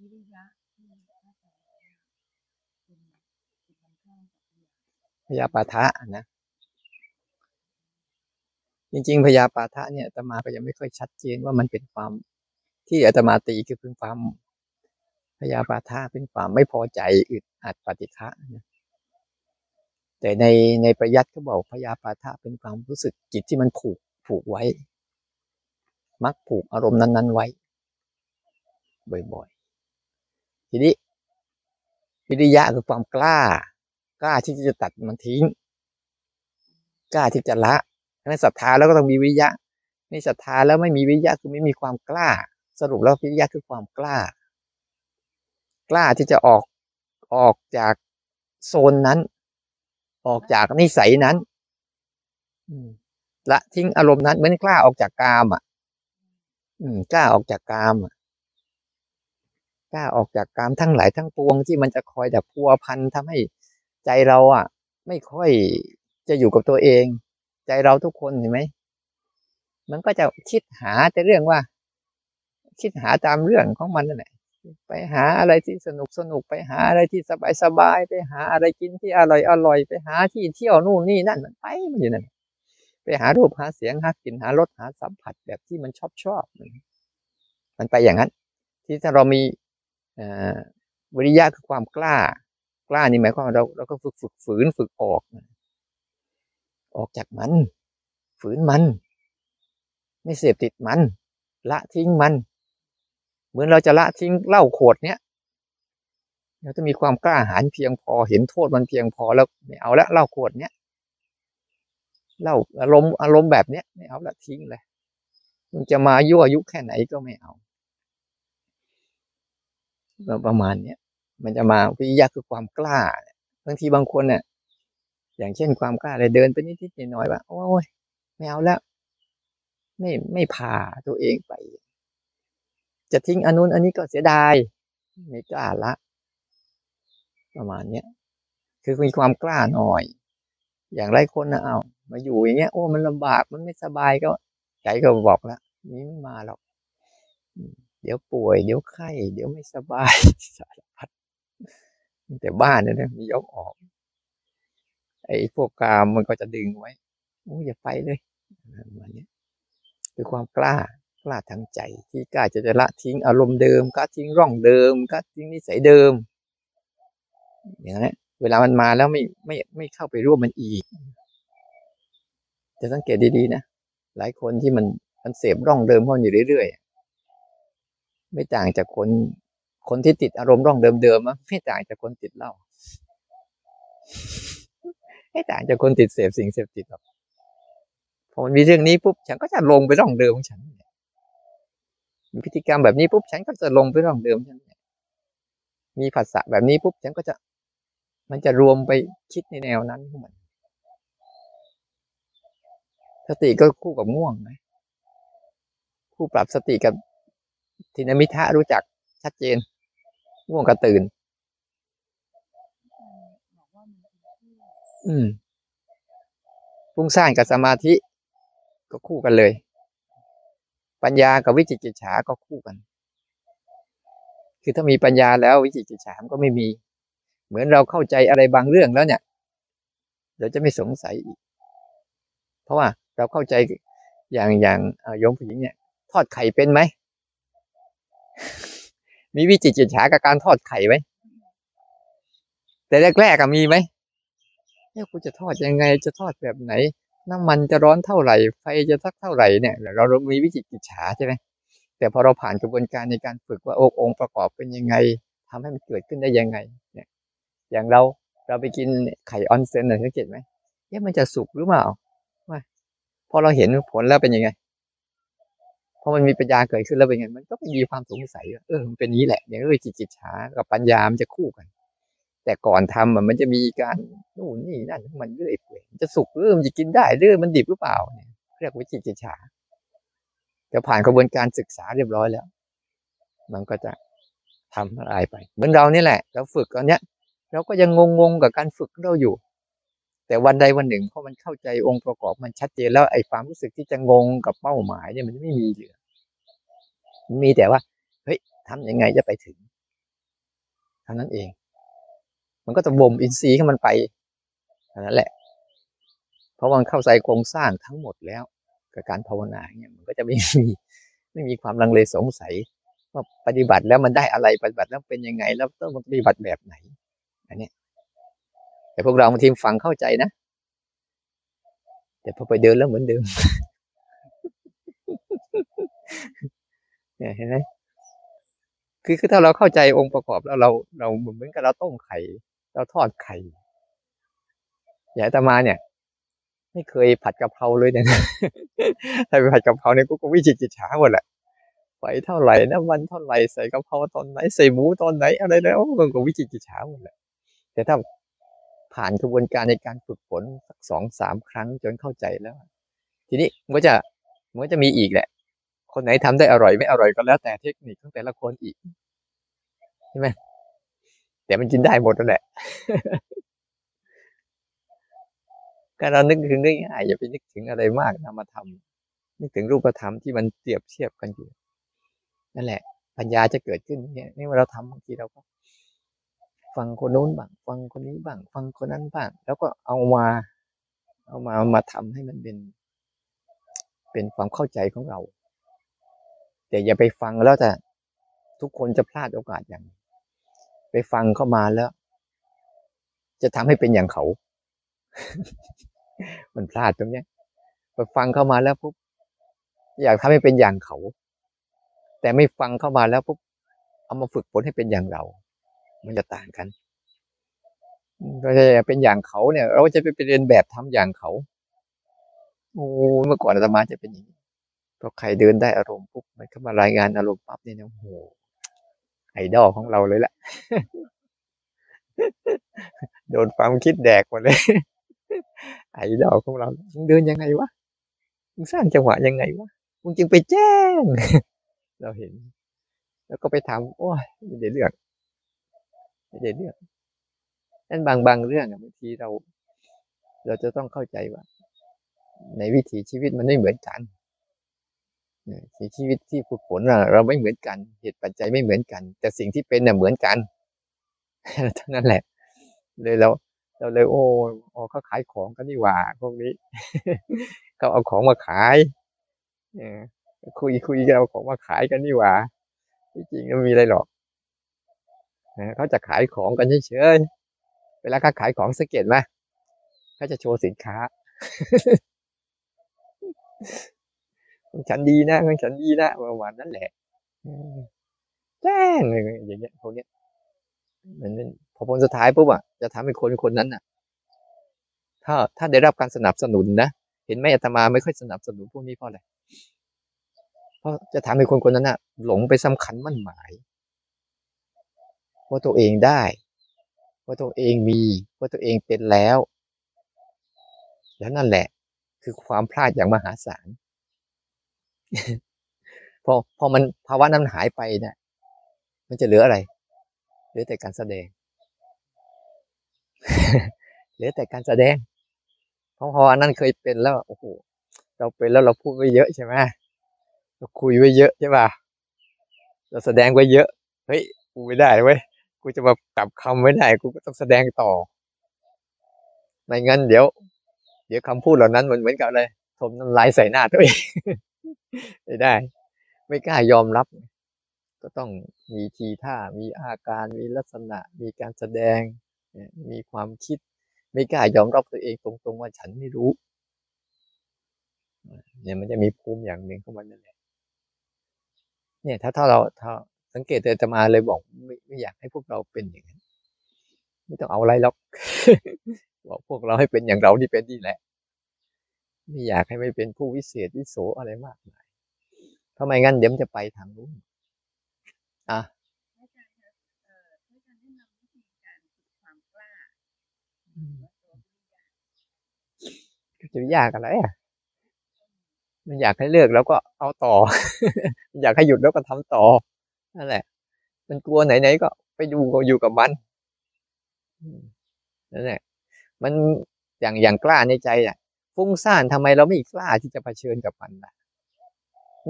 วิริยะที่พระอาจารย์บอกว่าเป็นจุดสำคัญกับพยาพยาปาทะนะจริงๆพยาปาทะเนี่ยอาตมาก็ยังไม่ค่อยชัดเจนว่ามันเป็นความ ที่อาตมาตีคือเป็นความพยาปาทะเป็นความไม่พอใจอึดอัดปฏิฆะนะแต่ในในประยัติเขาบอกพยาปาทะเป็นความรู้สึกจิตที่มันผูกผูกไว้ มักผูกอารมณ์นั้น ๆ ไว้ บ่อย ทีนี้วิริยะคือความกล้ากล้าที่จะตัดมันทิ้ง กล้าที่จะละนั้นศรัทธาแล้วก็ต้องมีวิริยะนี่ศรัทธาแล้วไม่มีวิริยะคือไม่มีความกล้า สรุปแล้ววิริยะคือความกล้า กล้าที่จะออกออกจากโซนนั้น ออกจากนิสัยนั้นละทิ้งอารมณ์นั้นเหมือนกล้าออกจากกามอะ อืมกล้าออกจากกามอะ กล้าออกจากกามทั้งหลายทั้งปวงที่มันจะคอยแบบพัวพันทำให้ใจเราอะ ไม่ค่อยจะอยู่กับตัวเอง ใจเราทุกคนเห็นไหมมันก็จะคิดหาแต่เรื่องว่า คิดหาตามเรื่องของมันนั่นแหละไปหาอะไรที่สนุกสนุกไปหาอะไรที่สบายสบายไปหาอะไรกินที่อร่อยอร่อยไปหาที่เที่ยวนู่นนี่นั่นมันไปมันอยู่นั่นไปหารูปหาเสียงหากลิ่นหารสหาสัมผัสแบบที่มันชอบชอบมันไปอย่างนั้น ที่ถ้าเรามี วิริยะคือความกล้า กล้านี่หมายความว่าเราเราก็ฝึกฝึกฝืนฝึกออก ออกจากมัน ฝืนมัน ไม่เสพติดมัน ละทิ้งมัน เหมือนเราจะละทิ้งเหล้าขวดเนี้ยเราจะมีความกล้าหาญเพียงพอเห็นโทษมันเพียงพอแล้วไม่เอาละเหล้าขวดเนี้ยเหล้าอารมณ์อารมณ์แบบเนี้ยไม่เอาละทิ้งเลยมันจะมายั่วยุแค่ไหนก็ไม่เอา ประมาณเนี้ยมันจะมาวิริยะคือความกล้าบางทีบางคนเนี่ยอย่างเช่นความกล้าเลยเดินไปนิดๆหน่อยๆว่าโอ้ยไม่เอาแล้ว ไม่ไม่พาตัวเองไป จะทิ้งอันนู้นอันนี้ก็เสียดายไม่กล้าละ ประมาณเนี้ยคือมีความกล้าหน่อย อย่างไรคนนะเอามาอยู่อย่างเงี้ย โอ้มันลำบากมันไม่สบายก็ใจก็บอกแล้วนี้ไม่มาหรอก เดี๋ยวป่วย เดี๋ยวไข้ เดี๋ยวไม่สบายสารพัดแต่บ้านเนี่ยนะมียกออก ไอ้พวกกามมันก็จะดึงไว้โอ้อย่าไปเลยประมาณนี้คือความกล้ากล้าทางใจ ที่กล้าจะจะละทิ้งอารมณ์เดิมกล้าทิ้งร่องเดิมกล้าทิ้งนิสัยเดิม อย่างนั้นเวลามันมาแล้วไม่ไม่ไม่เข้าไปร่วมมันอีก จะสังเกตดีๆนะหลายคนที่มันมันเสพร่องเดิมเข้าอยู่เรื่อยๆ ไม่ต่างจากคนคนที่ติดอารมณ์ร่องเดิมๆไม่ต่างจากคนติดเหล้าไม่ต่างจากคนติดเสพสิ่งเสพติดหรอกพอมันมีเรื่องนี้ปุ๊บฉันก็จะลงไปร่องเดิมของฉันมีพฤติกรรมแบบนี้ปุ๊บฉันก็จะลงไปร่องเดิมฉันมีภาษาแบบนี้ปุ๊บฉันก็จะ มันจะรวมไปคิดในแนวนั้นของมันสติก็คู่กับง่วงนะคู่ปรับสติกับ ทินมิทะรู้จักชัดเจนง่วงกับตื่น อืมฟุ้งซ่านกับสมาธิก็คู่กันเลย ปัญญากับวิจิกิจฉาก็คู่กัน คือถ้ามีปัญญาแล้ววิจิกิจฉามก็ไม่มี เหมือนเราเข้าใจอะไรบางเรื่องแล้วเนี่ย เราจะไม่สงสัยอีก เพราะว่าเราเข้าใจอย่างอย่างโยมผู้หญิงเนี่ย ทอดไข่เป็นไหม มีวิจิกิจฉากับการทอดไข่ไหมแต่แรกๆก็มีไหมเนี่ยกูจะทอดยังไงจะทอดแบบไหน น้ำมันจะร้อนเท่าไหร่ไฟจะสักเท่าไหร่เนี่ยเราเรามีวิจิกิจฉาใช่ไหมแต่พอเราผ่านกระบวนการในการฝึกว่าองค์ประกอบเป็นยังไงทำให้มันเกิดขึ้นได้ยังไง เนี่ย อย่างเราเราไปกินไข่ออนเซนเนี่ยสังเกตไหมเอ๊ะมันจะสุกหรือเปล่าไม่พอเราเห็นผลแล้วเป็นยังไง พอมันมีปัญญาเกิดขึ้นแล้วเป็นไงมันก็ไม่มีความสงสัยว่าเออมันเป็นนี้แหละอย่างวิจิกิจฉากับปัญญามันจะคู่กัน แต่ก่อนทำมันจะมีการนู่นนี่นั่นมันเรื่อยเปื่อยจะสุกหรือมันจะกินได้หรือมันดิบหรือเปล่าเนี่ยเรียกวิจิกิจฉาจะผ่านกระบวนการศึกษาเรียบร้อยแล้ว มันก็จะทำอะไรไป เหมือนเรานี่แหละเราฝึกตอนเนี้ยเราก็ยังงงๆกับการฝึกเราอยู่ แต่วันใดวันหนึ่งพอมันเข้าใจองค์ประกอบมันชัดเจนแล้วไอ้ความรู้สึกที่จะงงกับเป้าหมายเนี่ยมันไม่มีเหลือมีแต่ว่าเฮ้ยทำยังไงจะไปถึงเท่านั้นเอง มันก็จะบ่มอินทรีย์ให้มันไปเท่านั้นแหละ เพราะมันเข้าใจโครงสร้างทั้งหมดแล้ว กับการภาวนาเนี่ยมันก็จะไม่มีไม่มีความลังเลสงสัยว่าปฏิบัติแล้วมันได้อะไรปฏิบัติแล้วเป็นยังไง แล้วต้องปฏิบัติแบบไหนอันนี้ แต่พวกเราบางทีฟังเข้าใจนะ แต่พอไปเดินแล้วเหมือนเดิมเนี่ยเห็นไหมคือคือถ้าเราเข้าใจองค์ประกอบแล้วเราเราเหมือนกับเราต้มไข่ เราทอดไข่อย่างอาตมาเนี่ย ไม่เคยผัดกะเพราเลยเนี่ยถ้าไปผัดกะเพราเนี่ยกูก็วิจิตรจิตฉาหมดแหละไฟเท่าไหร่น้ำมันเท่าไหร่ใส่กะเพราตอนไหนใส่หมูตอนไหนอะไรแล้วมันก็วิจิตรจิตฉาหมดแหละแต่ถ้า ผ่านกระบวนการในการฝึกฝนสักสองสามครั้งจนเข้าใจแล้ว ทีนี้มันก็จะมันก็จะมีอีกแหละ คนไหนทำได้อร่อยไม่อร่อยก็แล้วแต่เทคนิคของแต่ละคนอีกใช่ไหมแต่มันกินได้หมดนั่นแหละการเรานึกถึงง่ายอย่าไปนึกถึงอะไรมากนำมาทำนึกถึงรูปธรรมที่มันเปรียบเทียบกันอยู่ นั่นแหละ ปัญญาจะเกิดขึ้นเนี่ยนี่เวลาเราทำบางทีเราก็ ฟังคนโน้นบ้างฟังคนนี้บ้าง ฟังคนนั้นบ้าง แล้วก็เอามาเอามามาทำให้มันเป็น เป็นความเข้าใจของเรา แต่อย่าไปฟังแล้วแต่ทุกคนจะพลาดโอกาสอย่าง ไปฟังเข้ามาแล้ว จะทำให้เป็นอย่างเขา มันพลาดตรงเนี้ยไปฟังเข้ามาแล้วปุ๊บอยากทำให้เป็นอย่างเขา แต่ไม่ฟังเข้ามาแล้วปุ๊บเอามาฝึกฝนให้เป็นอย่างเรา มันจะต่างกันเราจะเป็นอย่างเขาเนี่ย เราจะไปเรียนแบบทำอย่างเขาโอ้เมื่อก่อนอาตมาจะเป็นอย่างนี้พอใครเดินได้อารมณ์ปุ๊บมันเข้ามารายงานอารมณ์ปั๊บเนี่ยโอ้โหไอดอลของเราเลยแหละโดนความคิดแดกหมดเลย ไอดอลของเรามึงเดินยังไงวะมึงสร้างจังหวะยังไงวะมึงจึงไปแจ้ง เราเห็น แล้วก็ไปทำโอ้ยไม่ได้เรื่อง ไม่ได้เรื่องนั่นบางบางเรื่องบางทีเรา เราจะต้องเข้าใจว่า ในวิถีชีวิตมันไม่เหมือนกันชีวิตที่ฝึกฝนเราไม่เหมือนกัน เหตุปัจจัยไม่เหมือนกัน แต่สิ่งที่เป็นน่ะเหมือนกันเท่านั้นแหละ เลยเราเราเลยโอ้โอ้เขาขายของกันนี่หว่าพวกนี้เขาเอาของมาขายคุยคุยกันเอาของมาขายกันนี่หว่าจริงไม่มีอะไรหรอก เขาจะขายของกันเฉยๆเวลาเขาขายของสังเกตไหมเขาจะโชว์สินค้าฉันดีนะฉันดีนะประมาณนั้นแหละแจ้งอย่างเงี้ยพวกเนี้ยมันพอผลสุดท้ายปุ๊บอะจะทำให้คนคนนั้นอะ ถ้าถ้าได้รับการสนับสนุนนะเห็นไหมอาตมาไม่ค่อยสนับสนุนพวกนี้เพราะอะไรเพราะจะทำให้คนคนนั้นอะ หลงไปสำคัญมั่นหมาย ว่าตัวเองได้ ว่าตัวเองมีว่าตัวเองเป็นแล้ว แล้วนั่นแหละ คือความพลาดอย่างมหาศาลพอพอมันภาวะนั้นหายไปเนี่ยมันจะเหลืออะไร เหลือแต่การแสดง เหลือแต่การแสดง เพราะพออันนั้นเคยเป็นแล้วโอ้โหเราเป็นแล้วเราพูดไว้เยอะใช่ไหมเราคุยไว้เยอะใช่ป่ะเราแสดงไว้เยอะ เฮ้ยกูไม่ได้เว้ย กูจะมากลับคำไม่ได้กูก็ต้องแสดงต่อ ไม่งั้นเดี๋ยว เดี๋ยวคำพูดเหล่านั้นมันเหมือนกับอะไรทมน้ำลายใส่หน้าตัวเองไม่ได้ ไม่กล้ายอมรับ ก็ต้องมีทีท่า มีอาการ มีลักษณะ มีการแสดง มีความคิด ไม่กล้ายอมรับตัวเองตรงๆว่าฉันไม่รู้ เนี่ยมันจะมีภูมิอย่างหนึ่งของมันนั่นแหละเนี่ยถ้าถ้าเราถ้า สังเกตแต่จะมาเลยบอกไม่ไม่อยากให้พวกเราเป็นอย่างนั้นไม่ต้องเอาอะไรหรอกบอกพวกเราให้เป็นอย่างเราที่เป็นนี่แหละ ไม่อยากให้ไม่เป็นผู้วิเศษวิโสอะไรมากมายทำไมงั้นเดี๋ยวมันจะไปทางนู้นอะจะยากอะไรอะมันอยากให้เลือกแล้วก็เอาต่อ อยากให้หยุดแล้วก็ทำต่อ นั่นแหละ มันกลัวไหนๆก็ไปดูอยู่กับมันนั่นแหละ มันอย่างอย่างกล้าในใจอะฟุ้งซ่านทำไมเราไม่กล้าที่จะเผชิญกับมันล่ะ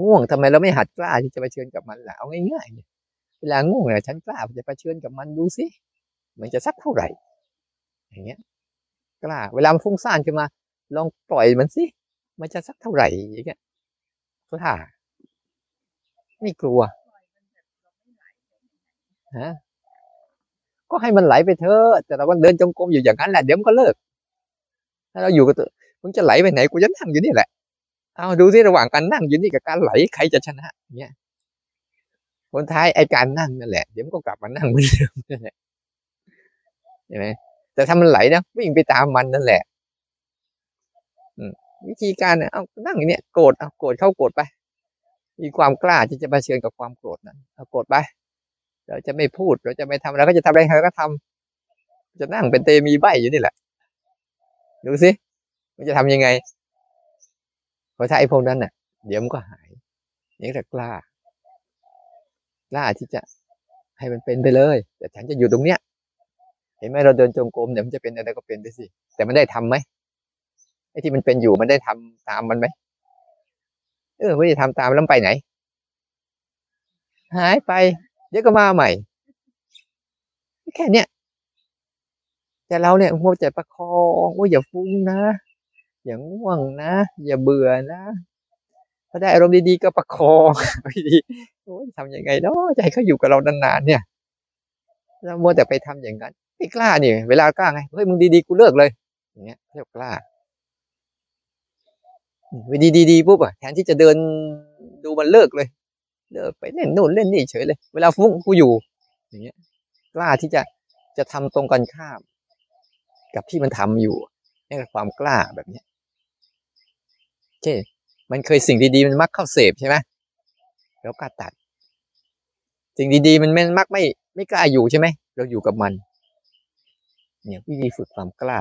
ง่วงทำไมเราไม่หัดกล้าที่จะเผชิญกับมันล่ะเอาง่ายๆเวลาง่วงเนี่ยฉันกล้าจะเผชิญกับมันดูสิมันจะสักเท่าไหร่ อย่างเงี้ย กล้า เวลามันฟุ้งซ่านขึ้นมา ลองปล่อยมันสิมันจะสักเท่าไหร่อย่างเงี้ยกล้าไม่กลัว ฮะก็ให้มันไหลไปเถอะแต่เราก็เดินจงกรมอยู่อย่างนั้นแหละเดี๋ยวมันก็เลิก ถ้าเราอยู่กับตัวมึงจะไหลไปไหนกูจะนั่งอยู่นี่แหละเอาดูที่ระหว่างการนั่งอยู่นี่กับการไหลใครจะชนะเนี่ยคนท้ายไอการนั่งนั่นแหละเดี๋ยวมันก็กลับมานั่งเหมือนเดิมนั่นแหละเห็นไหมแต่ถ้ามันไหลนะวิ่งไปตามมันนั่นแหละวิธีการเนี่ยเอานั่งอย่างเนี้ยโกรธเอาโกรธเข้าโกรธไป มีความกล้าที่จะเผชิญกับความโกรธนั้นเอาโกรธไป เราจะไม่พูด เราจะไม่ทำเราก็จะทำอะไรเราก็ทำจะนั่งเป็นเตมีใบอยู่นี่แหละ ดูสิมันจะทำยังไงเพราะถ้าไอ้พวกนั้นน่ะ เดี๋ยวมันก็หายนี่แหละกล้ากล้าที่จะให้มันเป็นไปเลย แต่ฉันจะอยู่ตรงเนี้ย เห็นไหมเราเดินจงกรมเดี๋ยวมันจะเป็นอะไรก็เป็นไปสิ แต่มันได้ทํำไหมไอ้ที่มันเป็นอยู่มันได้ทำตามมันไหมเออไม่ได้ทำตามแล้วไปไหน หายไป เดี๋ยวก็มาใหม่ แค่เนี้ยแต่เราเนี่ยมัวแต่ประคองว่าอย่าฟุ้งนะ อย่าง่วงนะ อย่าเบื่อนะถ้าได้อารมณ์ดีๆก็ประคองดีโอ้ยทำยังไงเนาะใจเขาอยู่กับเรานานๆเนี่ยเรามัวแต่ไปทำอย่างนั้นไม่กล้านี่เวลากล้าไงเฮ้ยมึงดีๆกูเลิกเลย อย่างเงี้ยเรียกกล้าวิดีดีๆปุ๊บอะแทนที่จะเดินดูมันเลิกเลย เลิกไปเล่นนู่นเล่นนี่เฉยเลย เวลาฟุ้งกูอยู่ อย่างเงี้ยกล้าที่จะจะทำตรงกันข้าม กับที่มันทำอยู่นี่คือความกล้าแบบเนี้ยเช่มันเคยสิ่งดีๆมันมักเข้าเสพใช่ไหมแล้วกล้าตัด สิ่งดีๆมันไม่มักไม่ไม่กล้าอยู่ใช่ไหมเราอยู่กับมัน เนี่ยวิธีฝึกความกล้า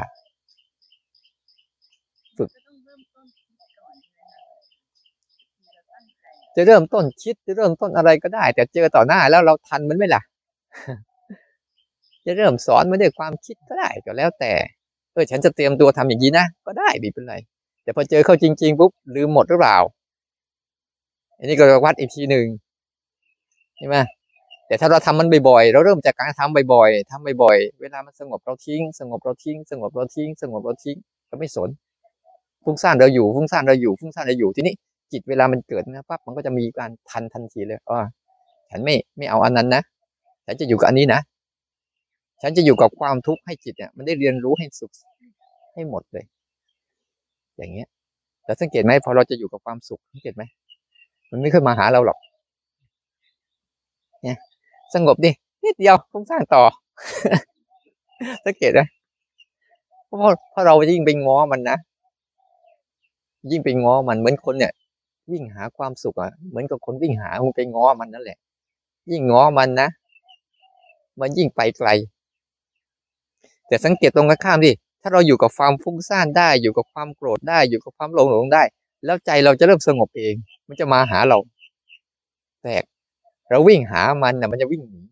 ฝึก จะเริ่มต้นคิดจะเริ่มต้นอะไรก็ได้ แต่เจอต่อหน้าแล้วเราทันมันไหมล่ะ จะเริ่มสอนมาด้วยความคิดก็ได้ก็แล้วแต่เออฉันจะเตรียมตัวทำอย่างนี้นะก็ได้ไม่เป็นไร แต่พอเจอเข้าจริง ๆปุ๊บลืมหมดหรือเปล่า อันนี้ก็วัดอีกทีหนึ่งใช่ไหมแต่ถ้าเราทำมันบ่อยๆ เราเริ่มจากการทำบ่อยๆทำบ่อยๆ เวลามันสงบเราทิ้ง สงบเราทิ้ง สงบเราทิ้ง สงบเราทิ้งเราไม่สน ฟุ้งซ่านเราอยู่ ฟุ้งซ่านเราอยู่ ฟุ้งซ่านเราอยู่ ทีนี้ จิตเวลามันเกิดนะปั๊บมันก็จะมีการทันทันทีเลยว่าฉันไม่ไม่เอาอันนั้นนะฉันจะอยู่กับอันนี้นะฉันจะอยู่กับความทุกข์ให้จิตเนี่ยมันได้เรียนรู้ให้สุขให้หมดเลย อย่างเงี้ยแต่สังเกตไหมพอเราจะอยู่กับความสุขสังเกตไหมมันไม่เคยมาหาเราหรอก เนี่ย สงบดินิดเดียวฟุ้งซ่านต่อสังเกตไหมเพราะเพราะเรายิ่งไปง้อมันนะยิ่งไปง้อมันเหมือนคนเนี่ย วิ่งหาความสุขอะเหมือนกับคนวิ่งหาคงไปง้อมันนั่นแหละ ยิ่งง้อมันนะ มันยิ่งไปไกล แต่สังเกตตรงกันข้ามดิถ้าเราอยู่กับความฟุ้งซ่านได้ อยู่กับความโกรธได้ อยู่กับความหลงหลงได้ แล้วใจเราจะเริ่มสงบเอง มันจะมาหาเราแตกเราวิ่งหามันนะมันจะวิ่งหนี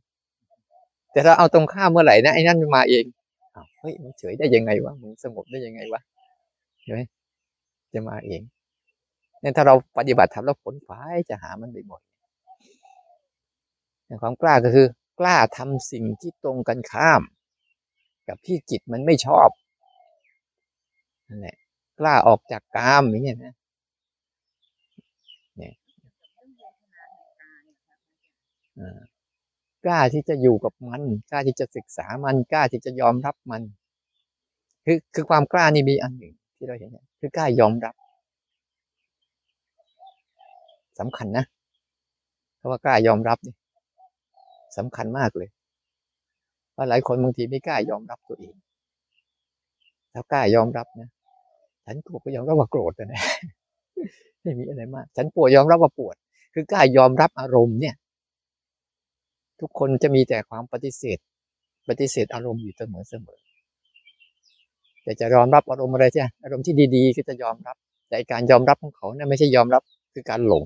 แต่เราเอาตรงข้ามเมื่อไหร่นะไอ้นั่นมันมาเองเฮ้ยมันเฉยได้ยังไงวะมึงสงบได้ยังไงวะเห็นไหมจะมาเอง เนี่ยถ้าเราปฏิบัติทำแล้วผลฝ่ายจะหามันบ่อยๆความกล้าก็คือ กล้าทำสิ่งที่ตรงกันข้าม กับที่จิตมันไม่ชอบนั่นแหละกล้าออกจากกามอย่างเงี้ยนะเนี่ยกล้าที่จะอยู่กับมัน กล้าที่จะศึกษามัน กล้าที่จะยอมรับมัน คือคือความกล้านี่มีอันหนึ่งที่เราเห็นคือกล้ายอมรับ สำคัญนะเพราะว่ากล้ายอมรับนี่สำคัญมากเลยว่าหลายคนบางทีไม่กล้ายอมรับตัวเอง ถ้ากล้ายอมรับนะฉันโกรธก็ยอมรับว่าโกรธนะไม่มีอะไรมาก ฉันปวดยอมรับว่าปวด คือกล้ายอมรับอารมณ์เนี่ย ทุกคนจะมีแต่ความปฏิเสธ ปฏิเสธอารมณ์อยู่เสมอเสมอแต่จะยอมรับอารมณ์อะไรใช่อารมณ์ที่ดีๆ ก็จะยอมรับ แต่การยอมรับของเขาเนี่ยไม่ใช่ยอมรับคือการหลง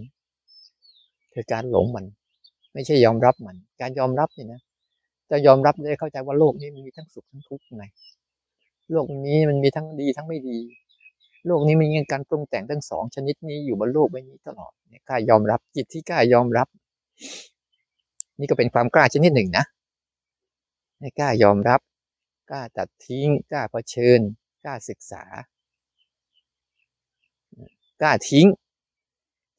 คือการหลงมัน ไม่ใช่ยอมรับมัน การยอมรับนี่นะจะยอมรับได้เข้าใจว่าโลกนี้มันมีทั้งสุขทั้งทุกข์ไงโลกนี้มันมีทั้งดีทั้งไม่ดี โลกนี้มีการปรุงแต่งทั้งสองชนิดนี้อยู่บนโลกใบนี้ตลอดเนี่ยกล้ายอมรับจิตที่กล้ายอมรับ นี่ก็เป็นความกล้าชนิดหนึ่งนะกล้ายอมรับกล้าตัดทิ้งกล้าเผชิญกล้าศึกษากล้าทิ้ง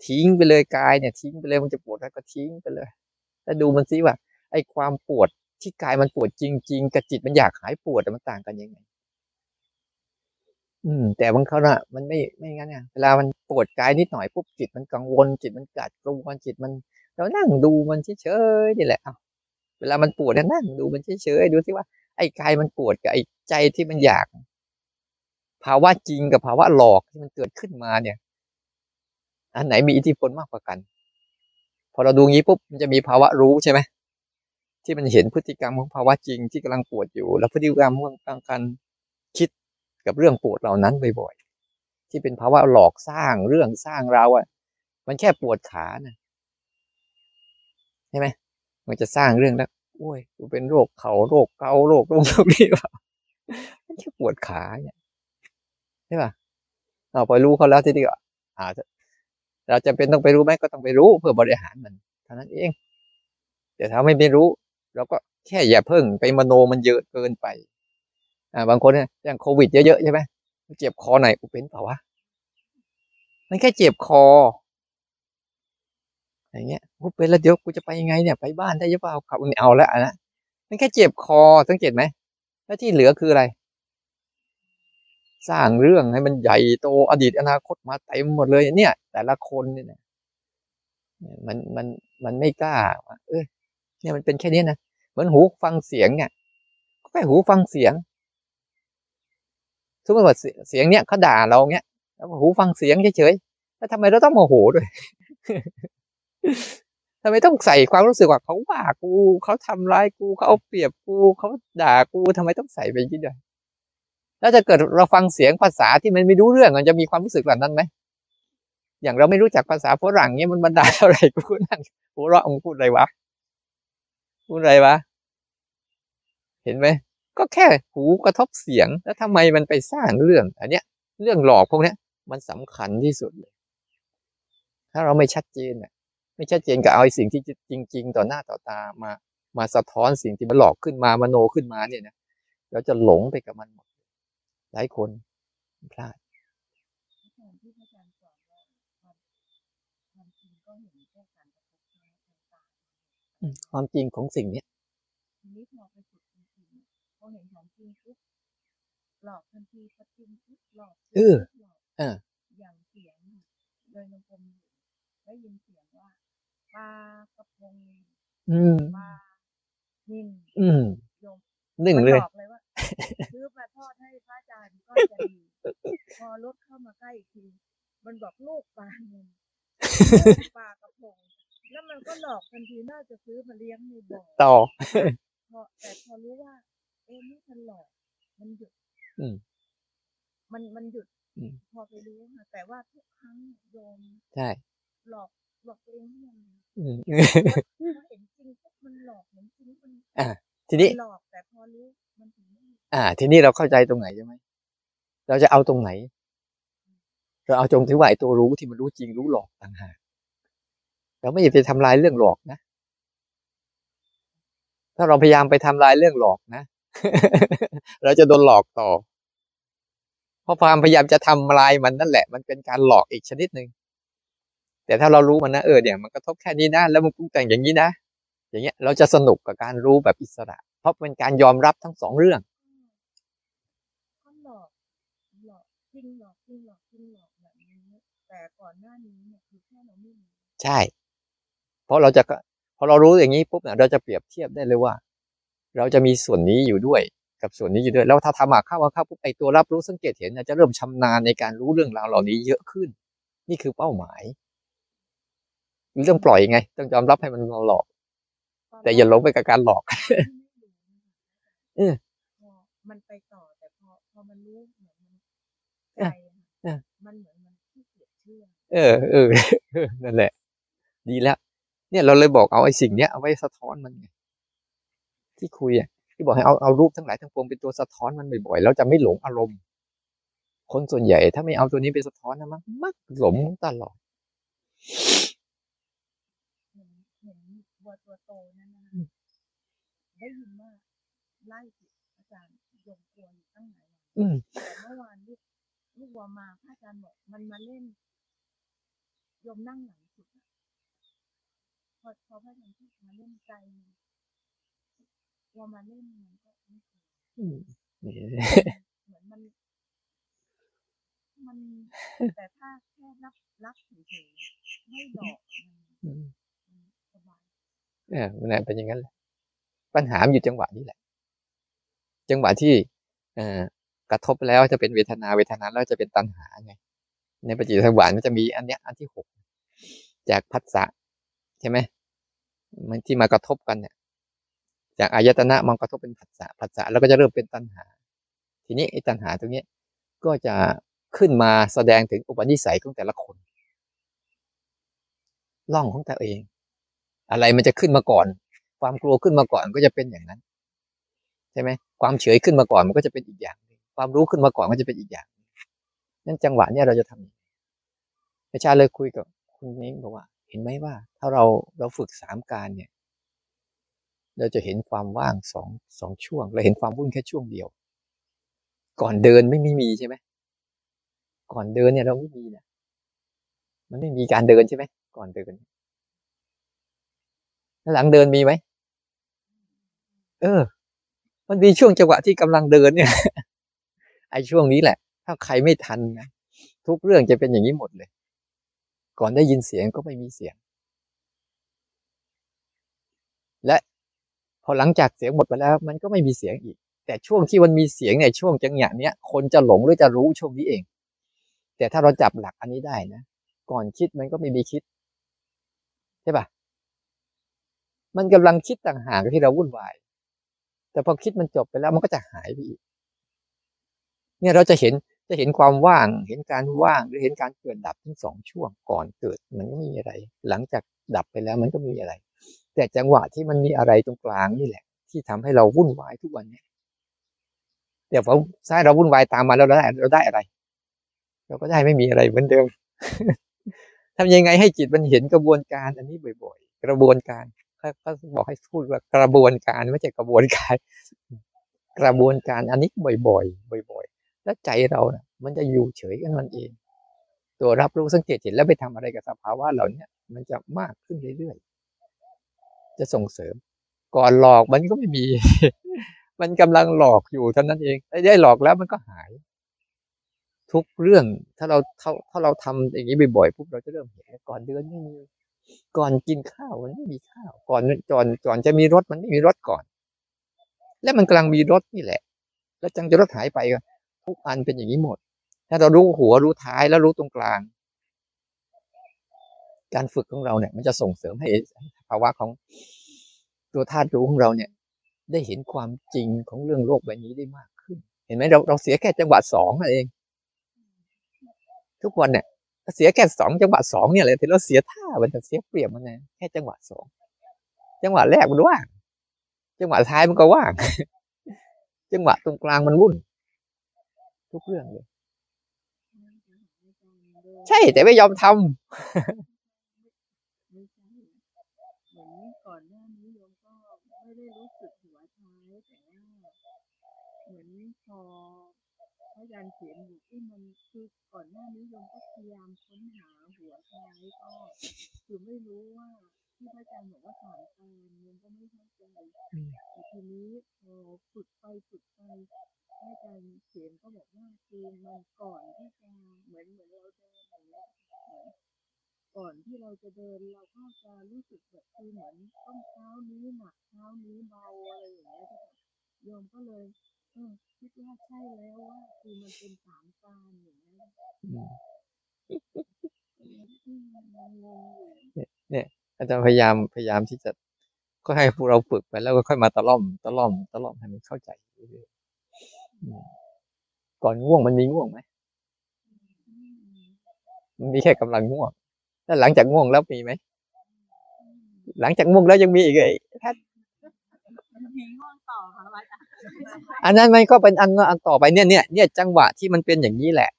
ทิ้งไปเลยกายเนี่ยทิ้งไปเลยมันจะปวดก็ทิ้งไปเลย แล้วดูมันซิว่า ไอ้ความปวดที่กายมันปวดจริง ๆ กับจิตมันอยากหายปวดมันต่างกันยังไง อืม แต่บางครั้งอะมันไม่ไม่งั้นไงเวลามันปวดกายนิดหน่อยปุ๊บจิตมันกังวลจิตมันกัดกลัวจิตมันเรานั่งดูมันเฉยๆนี่แหละเอาเวลามันปวดเนี่ยนั่งดูมันเฉยๆดูสิว่าไอ้กายมันปวดกับไอ้ใจที่มันอยาก ภาวะจริงกับภาวะหลอกที่มันเกิดขึ้นมาเนี่ย อันไหนมีอิทธิพลมากกว่ากัน พอเราดูงี้ปุ๊บมันจะมีภาวะรู้ใช่ไหมที่มันเห็นพฤติกรรมของภาวะจริงที่กำลังปวดอยู่ แล้วพฤติกรรมของการคิดกับเรื่องปวดเหล่านั้นบ่อยๆที่เป็นภาวะหลอกสร้างเรื่องสร้างเราอะ มันแค่ปวดขานะใช่ไหมมันจะสร้างเรื่องแล้วโอ้ยกูเป็นโรคเขาโรคเกาโรคโรคโรคนี้ว่ามันแค่ปวดขาเนี่ยใช่ป่ะเอาไปรู้เขาแล้วทีนี้ก็อาจจะ เราจะเป็นต้องไปรู้ไหมก็ต้องไปรู้เพื่อบริหารมันเท่านั้นเอง แต่ถ้าไม่ไปรู้ เราก็แค่อย่าเพิ่งไปมโนมันเยอะเกินไป อ่า บางคนเนี่ยอย่างโควิดเยอะๆใช่ไหมเจ็บคอไหนอุเป็นเปล่าวะมันแค่เจ็บคอ อย่างเงี้ยกูเป็นแล้วเดี๋ยวกูจะไปยังไงเนี่ยไปบ้านได้หรือเปล่าขับไม่เอาแล้วนะมันแค่เจ็บคอสังเกตไหมแล้วที่เหลือคืออะไร สร้างเรื่องให้มันใหญ่โตอดีตอนาคตมาเต็มหมดเลยเนี่ย แต่ละคนเนี่ยมันมันมันไม่กล้าเออเนี่ยมันเป็นแค่นี้นะเหมือนหูฟังเสียงเนี่ยก็แค่หูฟังเสียงสมมติว่าเสียงเนี้ยเขาด่าเราเนี้ยแล้วหูฟังเสียงเฉยๆแล้วทำไมเราต้องโมโหด้วยทำไมต้องใส่ความรู้สึกว่าเขาว่ากูเขาทำร้ายกูเขาเอาเปรียบกูเขาด่ากูทำไมต้องใส่ไปยี่ด้วย แล้วจะเกิดเราฟังเสียงภาษาที่มันไม่รู้เรื่องมันจะมีความรู้สึกแบบนั้นไหมอย่างเราไม่รู้จักภาษาฝรั่งเนี้ยมันบรรดาอะไรกูนั่งหัวเราะมึงพูดอะไรวะพูดอะไรวะ เห็นไหมก็แค่หูกระทบเสียงแล้วทำไมมันไปสร้างเรื่อง อันเนี้ย เรื่องหลอกพวกเนี้ย มันสำคัญที่สุดเลย ถ้าเราไม่ชัดเจนอะ ไม่ชัดเจนกับเอาสิ่งที่จริง ๆ ต่อหน้าต่อตามา มาสะท้อนสิ่งที่มันหลอกขึ้นมามโนขึ้นมาเนี่ยนะเราจะหลงไปกับมันหมด หลายคนพลาดที่พระอาจารย์สอนว่าความความจริงก็เห็นแค่การกระทบทางตาความจริงของสิ่งเนี้ยทีนี้พอไปฝึกจริงๆพอเห็นของจริงปุ๊บหลอกทันทีปฏิบัติหลอกเออหลอกเอออย่างเสียงโดยลงกลมอยู่ได้ยินเสียงว่าปลากระพงอืมปลานิ่มอืมโยมหนึ่งมันเลยบอกเลยว่า ซื้อมาทอดให้พระอาจารย์ก็จะดีพอรถเข้ามาใกล้อีกทีมันบอกลูกปลาเงินลูกปลากระพงแล้วมันก็หลอกทันทีน่าจะซื้อมาเลี้ยงในบ่อต่อพอแต่พอรู้ว่า เอ๊ะนี่มันหลอก มันหยุดอืมมันมันหยุดอืมพอไปรู้ค่ะแต่ว่าทุกครั้งโยมใช่หลอกหลอกตัวเองให้มันอืมพอเห็นจริงปุ๊บมันหลอกเห็นจริงมันทีนี้หลอกแต่พอรู้มันถึงไม่ อ่า ทีนี้เราเข้าใจตรงไหนใช่ไหมเราจะเอาตรงไหน เราเอาจงที่ว่าไอ้ตัวรู้ที่มันรู้จริงรู้หลอกต่างหากเราไม่อย่าไปทำลายเรื่องหลอกนะ ถ้าเราพยายามไปทำลายเรื่องหลอกนะ เราจะโดนหลอกต่อ เพราะความพยายามจะทำลายมันนั่นแหละ มันเป็นการหลอกอีกชนิดหนึ่งแต่ถ้าเรารู้มันนะเออเนี่ยมันกระทบแค่นี้นะแล้วมันปรุงแต่งอย่างนี้นะอย่างเงี้ยเราจะสนุกกับการรู้แบบอิสระ เพราะเป็นการยอมรับทั้งสองเรื่อง ก็หลอกหลอก จริงหลอกจริงหลอกจริงหลอกแบบนี้แต่ก่อนหน้านี้เนี่ยคือแค่เราไม่รู้ใช่ เพราะเราจะพอเรารู้อย่างนี้ปุ๊บเนี่ยเราจะเปรียบเทียบได้เลยว่า เราจะมีส่วนนี้อยู่ด้วยกับส่วนนี้อยู่ด้วยแล้วถ้าทำมาเข้ามาเข้าปุ๊บไอตัวรับรู้สังเกตเห็นเนี่ยจะเริ่มชำนาญในการรู้เรื่องราวเหล่านี้เยอะขึ้น นี่คือเป้าหมายเรื่องปล่อยไง ต้องยอมรับให้มันหลอก แต่อย่าหลงไปกับการหลอกเออพอมันไปต่อแต่พอพอมันรู้ ใจออะเออมันเหมือนมันขี้เกียจเชื่อเออเออนั่นแหละ ดีแล้ว เนี่ยเราเลยบอกเอาไอ้สิ่งเนี้ยเอาไว้สะท้อนมันไงที่คุยอะที่บอกให้เอาเอารูปทั้งหลายทั้งปวงเป็นตัวสะท้อนมันบ่อยๆแล้วจะไม่หลงอารมณ์ คนส่วนใหญ่ถ้าไม่เอาตัวนี้ไปสะท้อนนะมันมักหลงตลอดเห็นเห็นวัวตัวโตนั่นนะอืมได้ยินว่าไล่อาจารย์ยมกวนตั้งหลายวันอืมแต่เมื่อวานลูก ลูกวัวมาพระอาจารย์บอกมันมาเล่นโยมนั่งหลังสุดอะพอพอพระอาจารย์พูดมาเล่นใจวัวมาเล่นมันก็ไม่เคยอืมนี่เหมือนมัน มันแต่ถ้าแค่รับรับเฉยๆไม่หลอกมันอืมมันสบายเออมันเป็นอย่างนั้นแหละปัญหามันอยู่จังหวะนี้แหละ จังหวะที่ เอ่อ กระทบแล้วจะเป็นเวทนาเวทนาแล้วจะเป็นตัณหาไง ในปฏิจจสมุปบาทมันจะมีอันเนี้ยอันที่หกจากพัสสะใช่ไหมมันที่มากระทบกันเนี่ย จากอายตนะมันกระทบเป็นผัสสะผัสสะแล้วก็จะเริ่มเป็นตัณหา ทีนี้ไอ้ตัณหาตรงนี้ก็จะขึ้นมาแสดงถึงอุปนิสัยของแต่ละคนร่องของตัวเอง อะไรมันจะขึ้นมาก่อน ความกลัวขึ้นมาก่อนก็จะเป็นอย่างนั้น ใช่ไหมความเฉยขึ้นมาก่อนมันก็จะเป็นอีกอย่าง ความรู้ขึ้นมาก่อนก็จะเป็นอีกอย่างนั่นจังหวะเนี้ยเราจะทำยังไงอาเลยคุยกับคุณนิ้งบอกว่า เห็นไหมว่า ถ้าเราเราฝึกสามการเนี่ย เราจะเห็นความว่างสองสองช่วง เราเห็นความวุ่นแค่ช่วงเดียว ก่อนเดินไม่ไม่มีใช่ไหมก่อนเดินเนี่ยเราไม่มีเนี่ยมันไม่มีการเดินใช่ไหมก่อนเดินแล้วหลังเดินมีไหมเออ มันมีช่วงจังหวะที่กำลังเดินเนี่ย ไอ้ช่วงนี้แหละ ถ้าใครไม่ทันนะทุกเรื่องจะเป็นอย่างนี้หมดเลย ก่อนได้ยินเสียงก็ไม่มีเสียง และพอหลังจากเสียงหมดไปแล้ว มันก็ไม่มีเสียงอีก แต่ช่วงที่มันมีเสียงในช่วงจังหวะเนี้ยคนจะหลงหรือจะรู้ช่วงนี้เอง แต่ถ้าเราจับหลักอันนี้ได้นะก่อนคิดมันก็ไม่มีคิดใช่ปะมันกำลังคิดต่างหากที่เราวุ่นวาย แต่พอคิดมันจบไปแล้วมันก็จะหายไปอีก เนี่ยเราจะเห็นจะเห็นความว่าง เห็นการว่างหรือเห็นการเกิดดับทั้งสองช่วงก่อนเกิด มันก็ไม่มีอะไร หลังจากดับไปแล้วมันก็ไม่มีอะไร แต่จังหวะที่มันมีอะไรตรงกลางนี่แหละ ที่ทำให้เราวุ่นวายทุกวันเนี่ยเดี๋ยวพอซ้ายเราวุ่นวายตามมาแล้วเราได้เราได้อะไร เราก็ได้ไม่มีอะไรเหมือนเดิมทำยังไงให้จิตมันเห็นกระบวนการอันนี้บ่อย ๆ กระบวนการเขาเขาบอกให้พูดว่ากระบวนการไม่ใช่กระบวนการ กระบวนการอันนี้บ่อยๆบ่อยๆ แล้วใจเราเนะ่ะมันจะอยู่เฉยกันมันเอง ตัวรับรู้สังเกตเห็นแล้วไปทำอะไรกับสภาวะเหล่านี้มันจะมากขึ้นเรื่อยๆ จะส่งเสริม ก่อนหลอกมันก็ไม่มี มันกำลังหลอกอยู่เท่านั้นเองถ้าได้หลอกแล้วมันก็หาย ทุกเรื่องถ้าเราถ้าถ้าเราทำอย่างนี้บ่อยๆปุ๊บเราจะเริ่มเห็นก่อนเดือนไม่มีก่อนกินข้าวมันไม่มีข้าว ก่อนก่อนก่อนจะมีรถมันไม่มีรถก่อน แล้วมันกำลังมีรถนี่แหละ แล้วจังจะรถหายไปก็ ทุกอันเป็นอย่างนี้หมด ถ้าเรารู้หัวรู้ท้ายแล้วรู้ตรงกลาง การฝึกของเราเนี่ย มันจะส่งเสริมให้ภาวะของตัวธาตุรู้ของเราเนี่ย ได้เห็นความจริงของเรื่องโลกใบนี้ได้มากขึ้น เห็นไหมเราเราเสียแค่จังหวะสองเอง ทุกวันเนี่ยเสียแค่สองจังหวะสองเนี่ยเลยที่เราเสียท่ามันจะเสียเปรียบมันไงแค่จังหวะสองจังหวะแรกมันว่างจังหวะท้ายมันก็ว่าง จังหวะตรงกลางมันวุ่น ทุกเรื่องเลย ใช่แต่ไม่ยอมทำก่อนหน้านี้โยมก็ไม่ได้รู้สึกหัวท้ายแต่ว่าเหมือนพอพระอาจารย์เขียนอยู่ที่มันคือก่อนหน้านี้โยมก็พยายามค้นหาหัวท้ายก็คือไม่รู้ว่าที่พระอาจารย์บอกว่าสามการโยมก็ไม่เข้าใจแต่ทีนี้พอฝึกไปฝึกไป อาจารย์เขียนก็บอกว่าคือมันก่อนที่จะเหมือนเหมือนเราเดินอย่างเงี้ยเหมือนก่อนที่เราจะเดินเราก็จะรู้สึกแบบคือเหมือนต้องเท้านี้หนักเท้านี้เบาอะไรอย่างเงี้ยค่ะโยมก็เลยเออคิดว่าใช่แล้วว่าคือมันเป็นสามการอย่างเงี้ยอืมอืมงงอยู่อาจารย์พยายามพยายามที่จะก็ให้พวกเราฝึกไปแล้วก็ค่อยมาตะล่อมตะล่อมตะล่อมให้มันเข้าใจเรื่อยๆ ก่อนง่วงมันมีง่วงไหมอืมมันมีแค่กำลังง่วงแล้วหลังจากง่วงแล้วมีไหมอืมหลังจากง่วงแล้วยังมีอีกไอ้แพทมันมีง่วงต่อค่ะอาจารย์อันนั้นมันก็เป็นอันอันต่อไปเนี่ยเนี่ยเนี่ยจังหวะที่มันเป็นอย่างนี้แหละ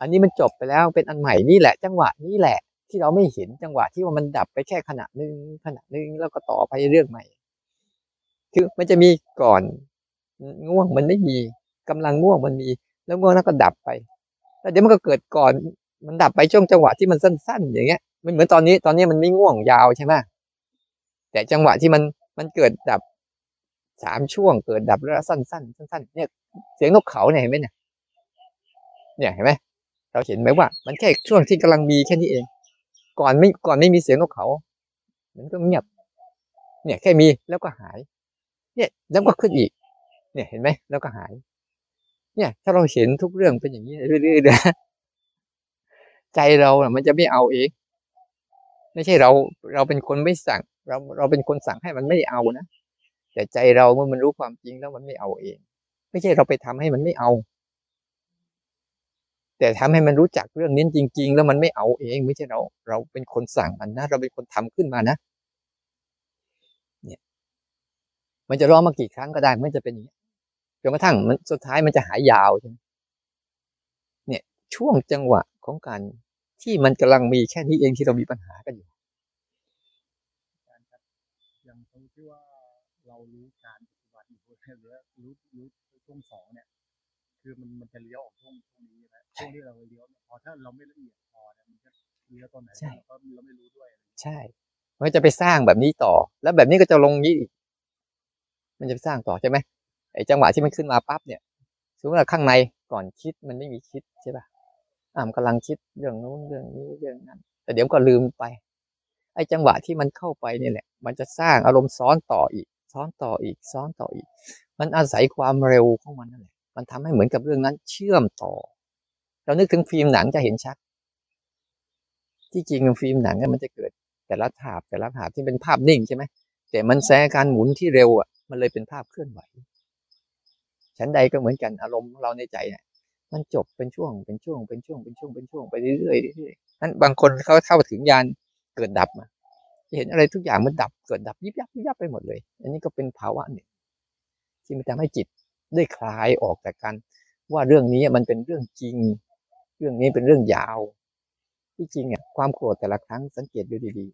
อันนี้มันจบไปแล้วเป็นอันใหม่นี่แหละ จังหวะนี้แหละ ที่เราไม่เห็นจังหวะที่ว่ามันดับไปแค่ขณะหนึ่งขณะหนึ่งแล้วก็ต่อไปเรื่องใหม่ คือมันจะมีก่อนง่วงมันไม่มี กำลังง่วงมันมี แล้วง่วงแล้วก็ดับไปแล้วเดี๋ยวมันก็เกิดก่อนมันดับไปช่วงจังหวะที่มันสั้น ๆ อย่างเงี้ยมันเหมือนตอนนี้ตอนนี้มันไม่ง่วงยาวใช่ไหมแต่จังหวะที่มันมันเกิดดับสามช่วงเกิดดับแล้วสั้นๆสั้นๆเนี่ยเสียงนกเขาเนี่ยเห็นไหมเนี่ยเนี่ยเห็นไหมเราเห็นไหมว่า มันแค่ช่วงที่กำลังมีแค่นี้เอง ก่อนไม่ก่อนไม่มีเสียงนกเขา มันก็เงียบ เนี่ยแค่มีแล้วก็หาย เนี่ยแล้วก็ขึ้นอีก เนี่ยเห็นไหมแล้วก็หาย เนี่ย ถ้าเราเห็นทุกเรื่องเป็นอย่างนี้เรื่อยๆนะใจเราอะ มันจะไม่เอาเอง ไม่ใช่เราเราเป็นคนไม่สั่ง เราเราเป็นคนสั่งให้มันไม่เอานะแต่ใจเราเมื่อมันรู้ความจริงแล้วมันไม่เอาเอง ไม่ใช่เราไปทำให้มันไม่เอา แต่ทำให้มันรู้จักเรื่องนี้จริง ๆ แล้วมันไม่เอาเอง ไม่ใช่เรา เราเป็นคนสั่งมันนะเราเป็นคนทำขึ้นมานะ เนี่ย มันจะร้องมากี่ครั้งก็ได้มันจะเป็นอย่างนี้ จนกระทั่งมันสุดท้ายมันจะหายยาวใช่ไหมเนี่ยช่วงจังหวะของการที่มันกำลังมีแค่นี้เองที่เรามีปัญหากันอยู่อย่างตรงที่ว่าเรารู้การปฏิบัติอยู่หรือรู้รู้ช่วงสองเนี่ย คือมันมันจะเลี้ยวออกช่วงช่วงนี้นะช่วงที่เราเลี้ยวเนี่ยพอถ้าเราไม่ละเอียดพอเนี่ยมันจะเลี้ยวตอนไหนใช่เราก็เราไม่รู้ด้วย ใช่มันก็จะไปสร้างแบบนี้ต่อ แล้วแบบนี้ก็จะลงนี้อีก มันจะไปสร้างต่อใช่ไหม ไอ้จังหวะที่มันขึ้นมาปั๊บเนี่ยสมมติว่าข้างในก่อนคิดมันไม่มีคิดใช่ป่ะอ่ามันกำลังคิดเรื่องนู้นเรื่องนี้เรื่องนั้น แต่เดี๋ยวก็ลืมไป ไอ้จังหวะที่มันเข้าไปเนี่ยแหละ มันจะสร้างอารมณ์ซ้อนต่ออีก ซ้อนต่ออีก ซ้อนต่ออีก มันอาศัยความเร็วของมันนั่นแหละ มันทำให้เหมือนกับเรื่องนั้นเชื่อมต่อ เรานึกถึงฟิล์มหนังจะเห็นชัด ที่จริงฟิล์มหนังเนี่ยมันจะเกิด แต่ละถาบแต่ละถาบที่เป็นภาพนิ่งใช่ไหม แต่มันแสการหมุนที่เร็วอะ มันเลยเป็นภาพเคลื่อนไหว ชั้นใดก็เหมือนกันอารมณ์ของเราในใจเนี่ยมันจบเป็นช่วงเป็นช่วงเป็นช่วงเป็นช่วงเป็นช่วงไปเรื่อยๆนั้นบางคนเขาเข้าถึงยานเกิดดับมาจะเห็นอะไรทุกอย่างมันดับเกิดดับยิบยับยิบยับไปหมดเลย อันนี้ก็เป็นภาวะหนึ่งที่มันทำให้จิตได้คลายออกจากกัน ว่าเรื่องนี้มันเป็นเรื่องจริง เรื่องนี้เป็นเรื่องยาว ที่จริงอะความโกรธแต่ละครั้งสังเกตดูดี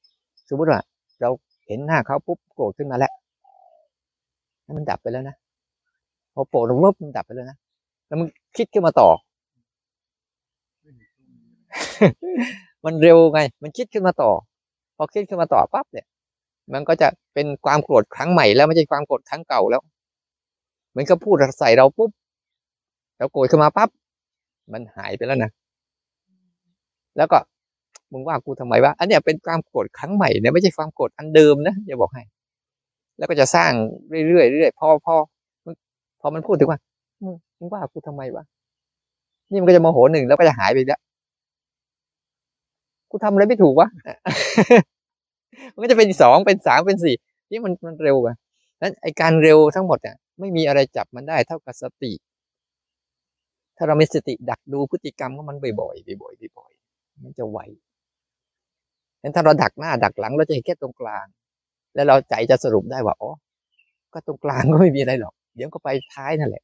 ๆสมมติว่าเราเห็นหน้าเขาปุ๊บโกรธขึ้นมาแล้วแล้วมันดับไปแล้วนะ พอโกรธลงปุ๊บมันดับไปแล้วนะแล้วมันคิดขึ้นมาต่อ มันเร็วไง มันคิดขึ้นมาต่อ พอคิดขึ้นมาต่อปั๊บเนี่ย มันก็จะเป็นความโกรธครั้งใหม่แล้วไม่ใช่ความโกรธครั้งเก่าแล้วเหมือนกับพูดใส่เราปุ๊บเราโกรธขึ้นมาปั๊บมันหายไปแล้วนะแล้วก็มึงว่ากูทำไมวะอันเนี้ยเป็นความโกรธครั้งใหม่เนี่ยไม่ใช่ความโกรธอันเดิมนะอย่าบอกให้ แล้วก็จะสร้างเรื่อยๆเรื่อยๆพอพอ พอมันพูดถึงว่ามึงมึงว่ากูทำไมวะนี่มันก็จะโมโหหนึ่งแล้วก็จะหายไปแล้วกูทำอะไรไม่ถูกวะมันก็จะเป็นสองเป็นสามเป็นสี่นี่มันมันเร็วอะนั้นไอการเร็วทั้งหมดเนี่ยไม่มีอะไรจับมันได้เท่ากับสติ ถ้าเรามีสติดักดูพฤติกรรมของมันบ่อยๆบ่อยๆบ่อยๆมันจะไวงั้นถ้าเราดักหน้าดักหลังเราจะเห็นแค่ตรงกลาง แล้วเราใจจะสรุปได้ว่าอ๋อก็ตรงกลางก็ไม่มีอะไรหรอก เดี๋ยวก็ไปท้ายนั่นแหละ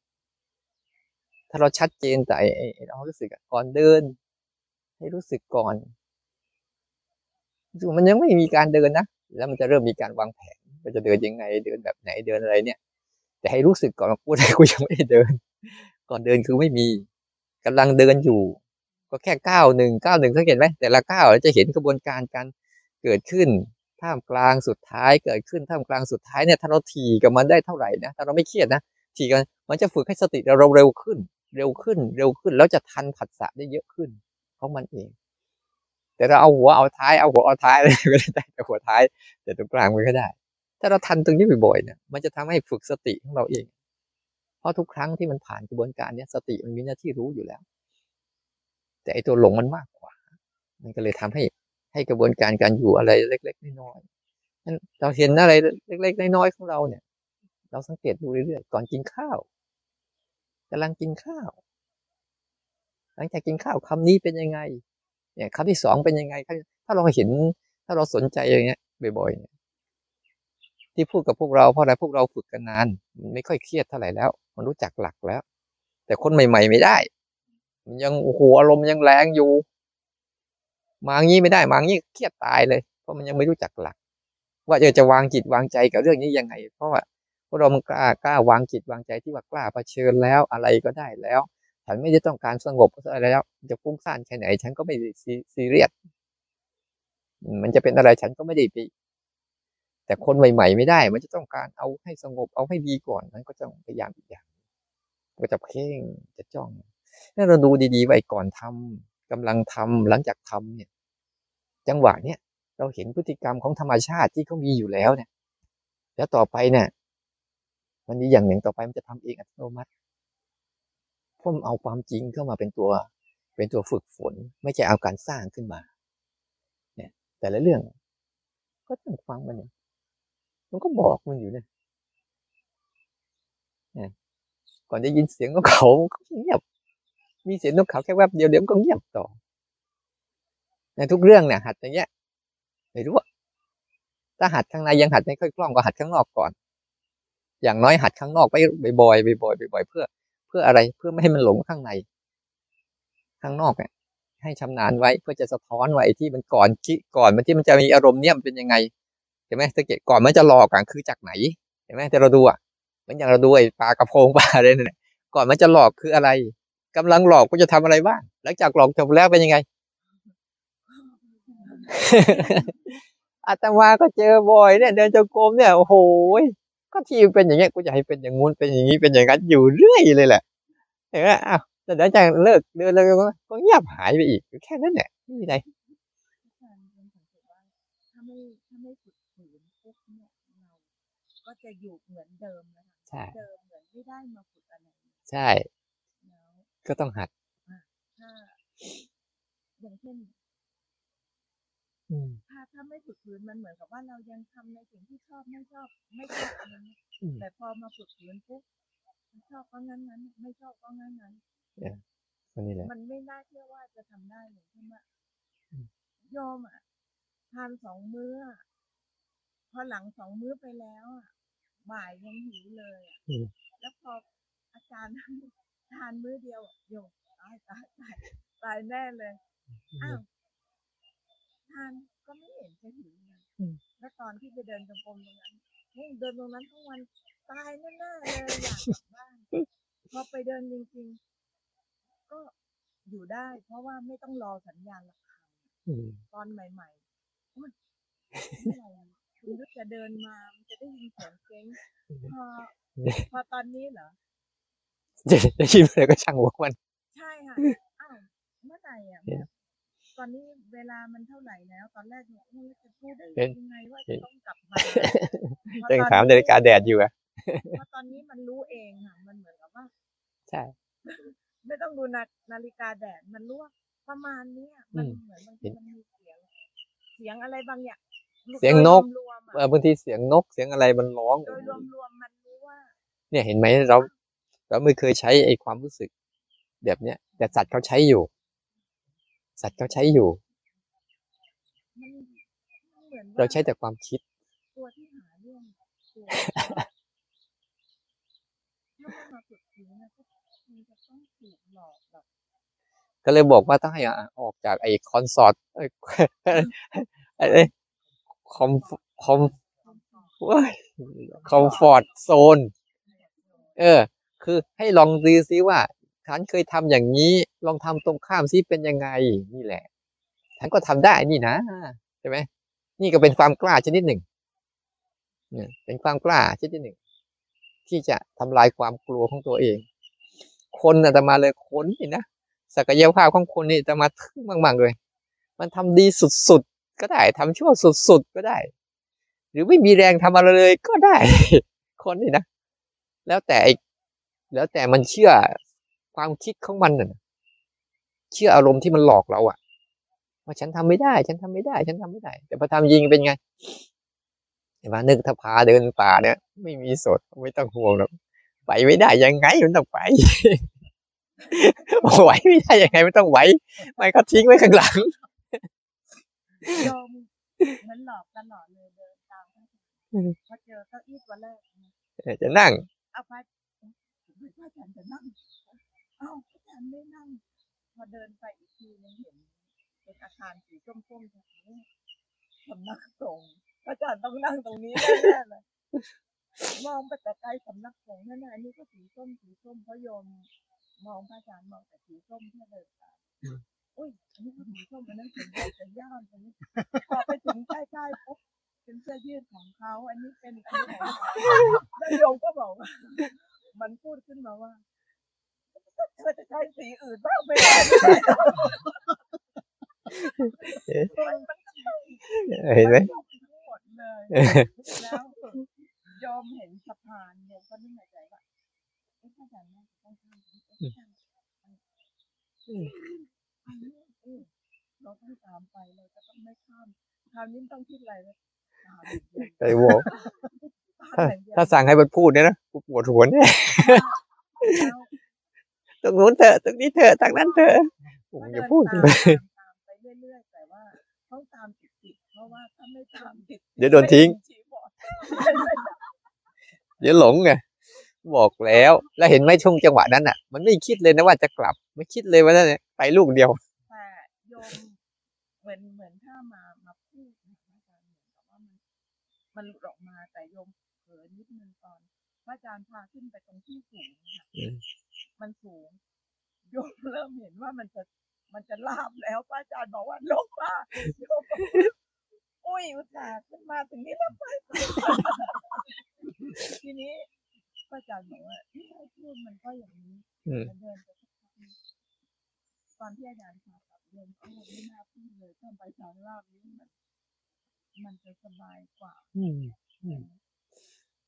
ถ้าเราชัดเจนแต่ไอ้ไอ้เรารู้สึกก่อนเดิน ให้รู้สึกก่อนมันยังไม่มีการเดินนะแล้วมันจะเริ่มมีการวางแผนว่าจะเดินยังไง เดินแบบไหนเดินอะไรเนี่ย แต่ให้รู้สึกก่อนว่ากูได้กูยังไม่ได้เดิน ก่อนเดินคือไม่มีกำลังเดินอยู่ ก็แค่ก้าวหนึ่งก้าวหนึ่งสังเกตไหมแต่ละก้าวเราจะเห็นกระบวนการการเกิดขึ้น ท่ามกลางสุดท้ายเกิดขึ้นท่ามกลางสุดท้ายเนี่ยถ้าเราถีกับมันได้เท่าไหร่นะถ้าเราไม่เครียดนะถีกันมันจะฝึกให้สติเราเร็วขึ้น เร็วขึ้นเร็วขึ้น แล้วจะทันผัสสะได้เยอะขึ้นของมันเอง แต่เราเอาหัวเอาท้ายเอาหัวเอาท้ายเลยก็ได้แต่หัวท้ายแต่ตรงกลางมันก็ได้ ถ้าเราทันตรงนี้บ่อยๆเนี่ยมันจะทำให้ฝึกสติของเราเอง เพราะทุกครั้งที่มันผ่านกระบวนการเนี้ยสติมันมีหน้าที่รู้อยู่แล้ว แต่ไอตัวหลงมันมากกว่า มันก็เลยทำให้ ให้กระบวนการการอยู่อะไรเล็ก ๆ น้อยๆนั้นเราเห็นอะไรเล็ก ๆ น้อยๆของเราเนี่ย เราสังเกตดูเรื่อยๆก่อนกินข้าวกำลังกินข้าว หลังจากกินข้าวคำนี้เป็นยังไง เนี่ยคำที่สองเป็นยังไง ถ้าเราเห็น ถ้าเราสนใจอย่างเงี้ยบ่อยๆเนี่ยที่พูดกับพวกเราเพราะอะไรพวกเราฝึกกันนานมันไม่ค่อยเครียดเท่าไหร่แล้ว มันรู้จักหลักแล้ว แต่คนใหม่ ๆ ไม่ได้ มันยังโอ้โหอารมณ์ยังแรงอยู่ มางี้ไม่ได้มางี้เครียดตายเลย เพราะมันยังไม่รู้จักหลัก ว่าจะจะวางจิตวางใจกับเรื่องนี้ยังไง เพราะว่าพวกเรามันกล้ากล้าวางจิตวางใจที่ว่ากล้าเผชิญแล้วอะไรก็ได้แล้วฉันไม่ได้ต้องการสงบอะไรแล้ว จะฟุ้งซ่านแค่ไหน ฉันก็ไม่ซีซเรียสมันจะเป็นอะไรฉันก็ไม่ได้ไปแต่คนใหม่ๆไม่ได้ มันจะต้องการเอาให้สงบเอาให้ดีก่อนมันก็ต้องพยายามอีกอย่าง ก็จะเพ่งจะจ้องถ้าเราดูดีๆไว้ก่อนทำ กำลังทำหลังจากทำเนี่ยจังหวะเนี่ยเราเห็นพฤติกรรมของธรรมชาติที่เขามีอยู่แล้วเนี่ยแล้วต่อไปเนี่ยมันมีอย่างหนึ่งต่อไปมันจะทำเองอัตโนมัติเพมเอาความจริงเข้ามาเป็นตัวเป็นตัวฝึกฝน ไม่ใช่เอาการสร้างขึ้นมาเนี่ยแต่ละเรื่อง ก็ต้องฟังมันเนี่ยมันก็บอกมันอยู่เนี่ยเนี่ยก่อนได้ยินเสียงนกเขาเงียบ มีเสียงนกเขาแค่แวบเดียวเดี๋ยวมันก็เงียบต่อในทุกเรื่องเนี่ยหัดอย่างเงี้ยไม่รู้อะถ้าหัดข้างในยังหัดไม่ค่อยคล่องก็หัดข้างนอกก่อน อย่างน้อยหัดข้างนอกไปบ่อยๆบ่อยๆบ่อยๆเพื่อ เพื่ออะไรเพื่อไม่ให้มันหลงข้างใน ข้างนอกเนี่ยให้ชำนาญไว้เพื่อจะสะท้อนไว้ที่มันก่อนคิดก่อนมันที่มันจะมีอารมณ์เนี่ยมันเป็นยังไงเห็นไหมสังเกตก่อนมันจะหลอกกันคือจากไหนเห็นไหมแต่เราดูอะเหมือนอย่างเราดูไอ้ปลากระพงปลาอะไรเนั่นแหละก่อนมันจะหลอกคืออะไร กำลังหลอกก็จะทำอะไรบ้างหลังจากหลอกจบแล้วเป็นยังไงอาตมาก็เจอบ่อยเนี่ยเดินจงกรมเนี่ยโอ้โหยก็ที่เป็นอย่างเงี้ยกูจะให้เป็นอย่างงู้นเป็นอย่างนี้เป็นอย่างนั้นอยู่เรื่อยเลยแหละเห็นไหมอ้าวแต่หลังจากเลิกเดินแล้วก็ก็เงียบหายไปอีกแค่นั้นแหละไม่มีอะไรอาจารย์เป็นสังเกตว่าถ้าไม่ถ้าไม่ฝึกฝืนปุ๊บเนี่ยเราก็จะอยู่เหมือนเดิมนะคะใช่เดิมเหมือนไม่ได้มาฝึกอะไรใช่แล้ว ก็ต้องหัดถ้าอย่างเช่นอืมถ้าถ้าไม่ฝึกฝืนมันเหมือนกับว่าเรายังทำในสิ่งที่ชอบไม่ชอบ ไม่ชอบอะไรเงี้ยอืมแต่พอมาฝึกฝืนปุ๊บมันชอบก็งั้นงั้นไม่ชอบก็งั้นงั้นก็นี่แหละมันไม่น่าเชื่อว่าจะทำได้อย่างเช่นว่าอืมโยมอะทานสองมื้ออะพอหลังสองมื้อไปแล้วอะบ่ายยังหิวเลยอะอืมแล้วพออาจารย์ ทานมื้อเดียวอะโยมตายตายตายตายแน่เลยอ้าวทานก็ไม่เห็นจะหิวเลยอืมแล้วตอนที่ไปเดินจงกรมตรงนั้นนี่เดินตรงนั้นทั้งวันตายแน่ๆเลยอยากกลับบ้านพอไปเดินจริง ๆ ก็อยู่ได้ เพราะว่าไม่ต้องรอสัญญาณระฆังอืมตอนใหม่ๆโอ๊ยเมื่อไหร่คุณยุทธจะเดินมามันจะได้ยินเสียงเก้งพอพอตอนนี้เหรอ จะจะคิดอะไรก็ช่างหัวมัน ใช่ค่ะอ้าวเมื่อไหร่อะเนี่ยตอนนี้เวลามันเท่าไหร่แล้ว ตอนแรกเนี่ยเอ๊ะจะพูดได้เห็นยังไงว่าเห็จะนต้องกลับมาพอยังตอนถามนาฬิกาแดดอยู่อะพอตอนนี้มันรู้เองค่ะ มันเหมือนกับว่า ใช่ ไม่ต้องดูนานาฬิกาแดดมันรู้ว่าประมาณเนี้ยมันอืมเหมือนบางทีมันมีเสียง เสียงอะไรบางอย่างเสียงนกโดรวมๆอะเออบางทีเสียงนกเสียงอะไรมันร้องโดยรวมๆมันรู้ว่า เนี่ยเห็นไหมเรา เราไม่เคยใช้ไอ้ความรู้สึก แบบเนี้ย แต่สัตว์เขาใช้อยู่ สัตว์เขาใช้อยู่มันมันเหมือนว่าเราใช้แต่ความคิดตัวที่หาเรื่องตัวถ้าไม่มาฝึกจริงนะก็คงจะต้องถูกหลอกแบบก็เลยบอกว่าต้องให้ออกจากไอ้ comfort ไอ้ไอ้ไอ้ com com ความสอนว้าย comfort zone เออ คือให้ลองดูซิว่าฉันเคยทำอย่างนี้ ลองทำตรงข้ามซิเป็นยังไงนี่แหละฉันก็ทำได้นี่นะใช่ไหมนี่ก็เป็นความกล้าชนิดหนึ่งเนี่ยเป็นความกล้าชนิดหนึ่ง ที่จะทำลายความกลัวของตัวเอง คนอาตมาเลยคนนี่นะศักยภาพของคนนี่อาตมาทึ่งมากๆเลย มันทำดีสุดๆก็ได้ทำชั่วสุดๆก็ได้ หรือไม่มีแรงทำอะไรเลยก็ได้ คนนี่นะแล้วแต่ไอ้ แล้วแต่มันเชื่อความคิดของมันน่ะเชื่ออารมณ์ที่มันหลอกเราอะว่าฉันทำไม่ได้ ฉันทำไม่ได้ ฉันทำไม่ได้ แต่พอทำจริงเป็นไงเห็นไหมนึกถ้าพาเดินป่าเนี่ย ไม่มีสดไม่ต้องห่วงหรอกไปไม่ได้ยังไงมันต้องไปไหวไม่ได้ยังไงมันต้องไหวไม่ก็ทิ้งไว้ข้างหลังโยมเหมือนหลอกตลอดเลยเดินตามพระอาจารย์อืมพอเจอเก้าอี้ตัวแรกนะเออจะนั่งเอาพระ อาจารย์จะนั่ง เอ้าอาจารย์ไม่นั่ง พอเดินไปอีกทีนึงเห็นเป็นอาคารสีส้มๆแบบนี้สำนักสงฆ์อาจารย์ต้องนั่งตรงนี้แน่ๆเลยมองไปแต่ไกลสำนักสงฆ์นั่นน่ะนนี้ก็สีส้มสีส้มเพราะโยมมองพระอาจารย์มองแต่สีส้มเพื่อเดินตามอุ้ยอันนี้ก็สีส้มอันนั้นสีใหญ่จะย่ามอันนี้พอไปถึงใกล้ๆปุ๊บเป็นเสื้อยืดของเขา อันนี้เป็นอันนี้ของเขาแล้วโยมก็บอกว่า มันพูดขึ้นมาว่าเธอจะใช้สีอื่นบ้างไม่ได้มันมันก็ต้องเห็นไหมยกทั้งหมดเลยแล้วโยมเห็นสะพานโยมก็นึกในใจว่าเอ๊ะพระอาจารย์น่าจะต้องข้ามตรงนี้เอ๊ะข้ามอันนี้เอ๊ะเราต้องตามไปเราจะต้องไม่ข้ามคราวนี้ต้องคิดอะไรเลยตามอย่างเดียวไอ้บอก ถ้าสั่งให้มันพูดเนี่ยนะกูปวดหัวเนี่ยแล้วตรงนู้นเถอะตรงนี้เถอะทางนั้นเถอะผมก็จะเดินพูดตามตามตามไปเรื่อยๆแต่ว่าต้องตามติดๆเพราะว่าถ้าไม่ตามติดเดี๋ยวโดนทิ้งไม่ชี้บอกเดี๋ยวหลงไงบอกแล้ว แล้วเห็นไหมช่วงจังหวะนั้นอะ มันไม่คิดเลยนะว่าจะกลับ ไม่คิดเลยว่าเนี่ยไปลูกเดียวแต่โยมเหมือนเหมือนถ้ามามาพูดนะคะอาจารย์เหมือนกับว่ามันมันหลุดออกมาแต่โยมเผลอนิดนึงตอนพระอาจารย์พาขึ้นไปตรงที่สูงนะคะอืมมันสูงโยมเริ่มเห็นว่ามันจะมันจะลาบแล้วพระอาจารย์บอกว่าลงมาโยมบอกว่าอุ้ยอุตส่าห์ขึ้นมาถึงนี้แล้วไปไปทีนี้พระอาจารย์บอกว่าที่ให้พูดมันก็อย่างนี้อืมมันเดินไปสักพักหนึ่งตอนที่อาจารย์พาขับเดินก็ไม่น่าพูดเลยถ้าไปทางลาบนี้มันมันจะสบายกว่าอืมอืม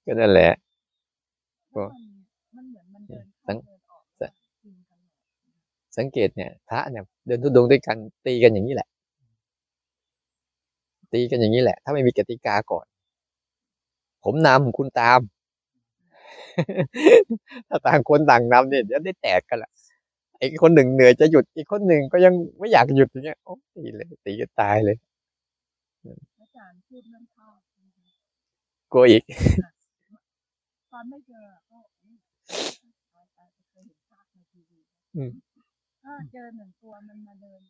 ก็นั่นแหละเพราะมันมันเหมือนมันเดินสัเข้างเดินออกสังกินกันหมดสังเกตเนี่ยพระเนี่ยเดินทุดงค์ด้วยกันตีกันอย่างนี้แหละ ตีกันอย่างนี้แหละ ถ้าไม่มีกติกาก่อน ผมนำคุณตาม ถ้าต่างคนต่างนำเนี่ยเดี๋ยวได้แตกกันละไอ้คนหนึ่งเหนื่อยจะหยุดอีกคนหนึ่งก็ยังไม่อยากหยุดอย่างเงี้ยโอ้ตีเลย ตีกันตายเลยอาจารย์พูดเรื่องข้าวนะคะกลัวอีก ตอนไม่เจอก็อุ๊ยตายตายเคยเห็นภาพในทีวีอืมถ้าเจอหนึ่งตัวมันมาเดิน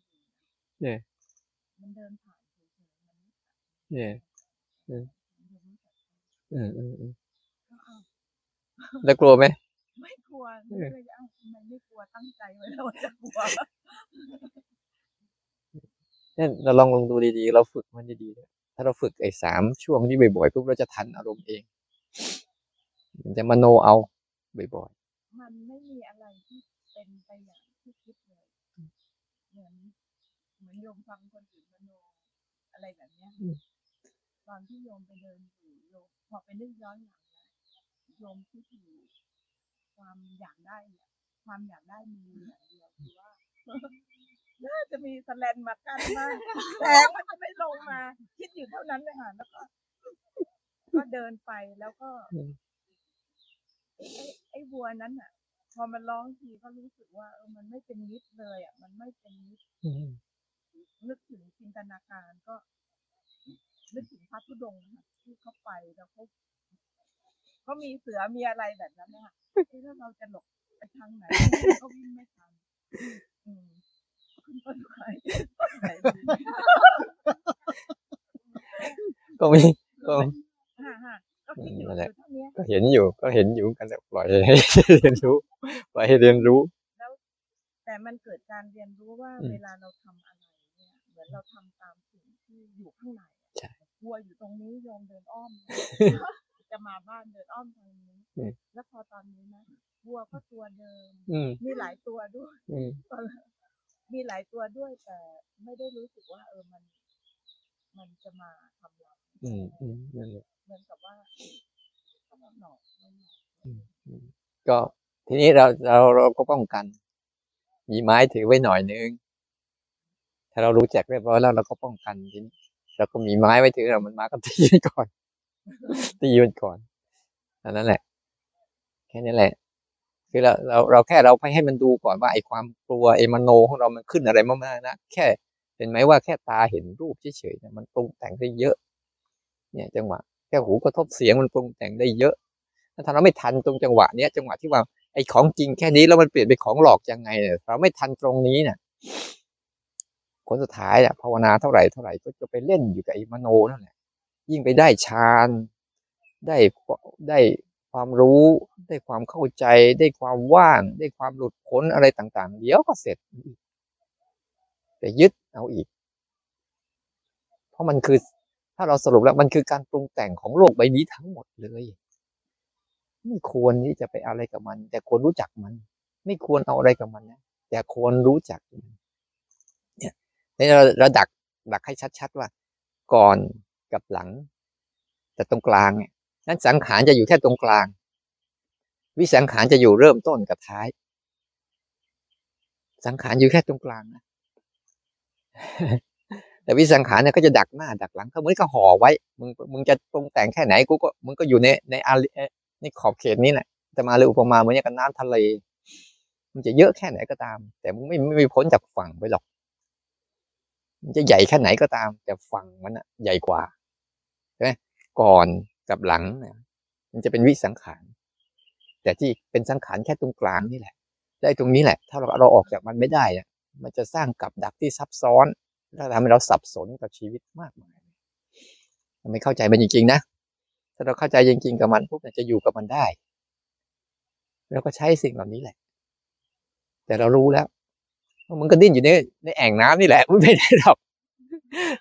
เนี่ยมันเดินผ่านเฉยๆมันเนี่ยเอืมอืมอืมก็เอแล้วกลัวไหมไม่กลัวเออไม่เลยอ้าทำไมไม่กลัวตั้งใจไว้แล้วว่าจะกลัวเนี่ยเราลองลองดูดีๆ เราฝึกมันดีๆ ถ้าเราฝึกไอ้สามช่วงนี้บ่อยๆปุ๊บเราจะทันอารมณ์เอง มันจะมโนเอาบ่อยมันไม่มีอะไรที่เป็นไปอย่างที่คิดเลยเหมือนเหมือนโยมฟังคนอื่นมโนอะไรแบบเนี้ยตอนที่โยมไปเดินอยู่โยมพอไปนึกย้อนหลังนะโยมคิดอยู่ความอยากได้เนี่ยความอยากได้มีอย่างเดียวคือว่าน่าจะมีสแลนมากั้นมากแสงมันจะไม่ลงมา คิดอยู่เท่านั้นเลยค่ะแล้วก็ ก็เดินไปแล้วก็อืม ไอ้ไอ้วัวนั้นอะ พอมันร้องทีก็รู้สึกว่าเออมันไม่เป็นมิตรเลยอะ มันไม่เป็นมิตรๆอืมนึกถึงจินตนาการก็นึกถึงพระธุดงค์นะคะที่เขาไปแล้วเขาเขามีเสือมีอะไรแบบนั้นนะคะเอ๊ะถ้าเราจะหลบไปทางไหนก็วิ่งไม่ทันอืมขึ้นต้นไม้ต้นไหนดีก็มีก็ นั่นแหละอยู่เท่านี้ก็เห็นอยู่ก็เห็นอยู่กันแต่ปล่อยให้เรียนรู้ปล่อยให้เรียนรู้แต่มันเกิดการเรียนรู้ว่าอืมเวลาเราทำอะไรเนี่ยเหมือนเราทำตามสิ่งที่อยู่ข้างในอะใช่วัวอยู่ตรงนี้โยมเดินอ้อม จะมาบ้านเดินอ้อมทางนี้อืมแล้วพอตอนนี้นะวัวก็ตัวเดิมอืมมีหลายตัวด้วยอืมมีหลายตัวด้วยแต่ไม่ได้รู้สึกว่า เออมัน มันจะมาทำเรา อืมอืมนั่นแหละเหมือนกับว่าถ้าเราหนอกเราหนอกก็ทีนี้เราเราเราก็ป้องกัน มีไม้ถือไว้หน่อยนึง ถ้าเรารู้จักเรียบร้อยแล้วเราก็ป้องกันทีนี้เราก็มีไม้ไว้ถือเรามันมาก็ตีมันก่อนตีมันก่อนอันนั้นแหละ แค่นี้แหละ คือเราเราเราแค่เราไปให้มันดูก่อนว่าไอ้ความกลัวไอ้มโนของเรามันขึ้นอะไรมากๆนะแค่เห็นไหมว่าแค่ตาเห็นรูปเฉยๆเนี่ยมันปรุงแต่งได้เยอะ เนี่ยจังหวะแค่หูกระทบเสียงมันปรุงแต่งได้เยอะถ้าเราไม่ทันตรงจังหวะเนี้ยจังหวะที่ว่าไอ้ของจริงแค่นี้แล้วมันเปลี่ยนเป็นของหลอกยังไงเนี่ยเราไม่ทันตรงนี้เนี่ยผลสุดท้ายอะภาวนาเท่าไหร่เท่าไหร่ก็จะไปเล่นอยู่กับไอ้มโนนั่นแหละยิ่งไปได้ฌานได้ได้ความรู้ได้ความเข้าใจได้ความว่าง ได้ความหลุดพ้นอะไรต่าง ๆ เดี๋ยวก็เสร็จแต่ยึดเอาอีก เพราะมันคือ ถ้าเราสรุปแล้วมันคือการปรุงแต่งของโลกใบนี้ทั้งหมดเลย ไม่ควรที่จะไปอะไรกับมัน แต่ควรรู้จักมัน ไม่ควรเอาอะไรกับมันนะแต่ควรรู้จักมันเนี่ยนี่เราเราดักดักให้ชัดๆว่า ก่อนกับหลัง แต่ตรงกลางเนี่ยนั้นสังขารจะอยู่แค่ตรงกลาง วิสังขารจะอยู่เริ่มต้นกับท้าย สังขารอยู่แค่ตรงกลางนะ แต่วิสังขารเนี่ยก็จะดักหน้าดักหลังเขาเหมือนกับห่อไว้ มึงมึงจะปรุงแต่งแค่ไหนกูก็มึงก็อยู่ในในอารีในขอบเขตนี้แหละจะมาเลยอุปมาเหมือนกับน้ำทะเล มันจะเยอะแค่ไหนก็ตาม แต่มึงไม่ไม่พ้นจากฝั่งไปหรอก มันจะใหญ่แค่ไหนก็ตาม แต่ฝั่งมันอะใหญ่กว่าใช่ไหมก่อนกับหลังเนี่ยมันจะเป็นวิสังขาร แต่ที่เป็นสังขารแค่ตรงกลางนี่แหละได้ตรงนี้แหละ ถ้าเราเราออกจากมันไม่ได้อะมันจะสร้างกับดักที่ซับซ้อน แล้วทำให้เราสับสนกับชีวิตมากมายเราไม่เข้าใจมันจริง ๆ นะ ถ้าเราเข้าใจจริง ๆ กับมันปุ๊บเนี่ยจะอยู่กับมันได้ แล้วก็ใช้สิ่งเหล่านี้แหละ แต่เรารู้แล้วว่ามันก็ดิ้นอยู่ในในแอ่งน้ำนี่แหละไม่ได้หรอก